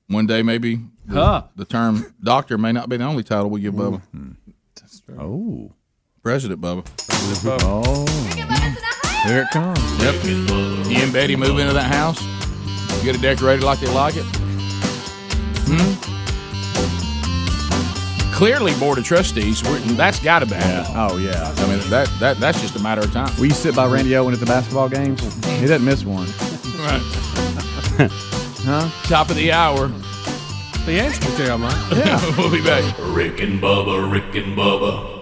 one day maybe the, Huh. the term doctor may not be the only title we give Bubba. Mm-hmm. Oh. President Bubba. Oh. Here it comes. Yep. You and Betty move into that house. You get it decorated like they like it. Hmm? Clearly, board of trustees. That's got to be. Oh yeah. I mean, that that that's just a matter of time. We sit by Randy Owen at the basketball games. He doesn't miss one. Right. Huh? Top of the hour. The answer to tell, Mike. Yeah. we'll be back. Rick and Bubba, Rick and Bubba.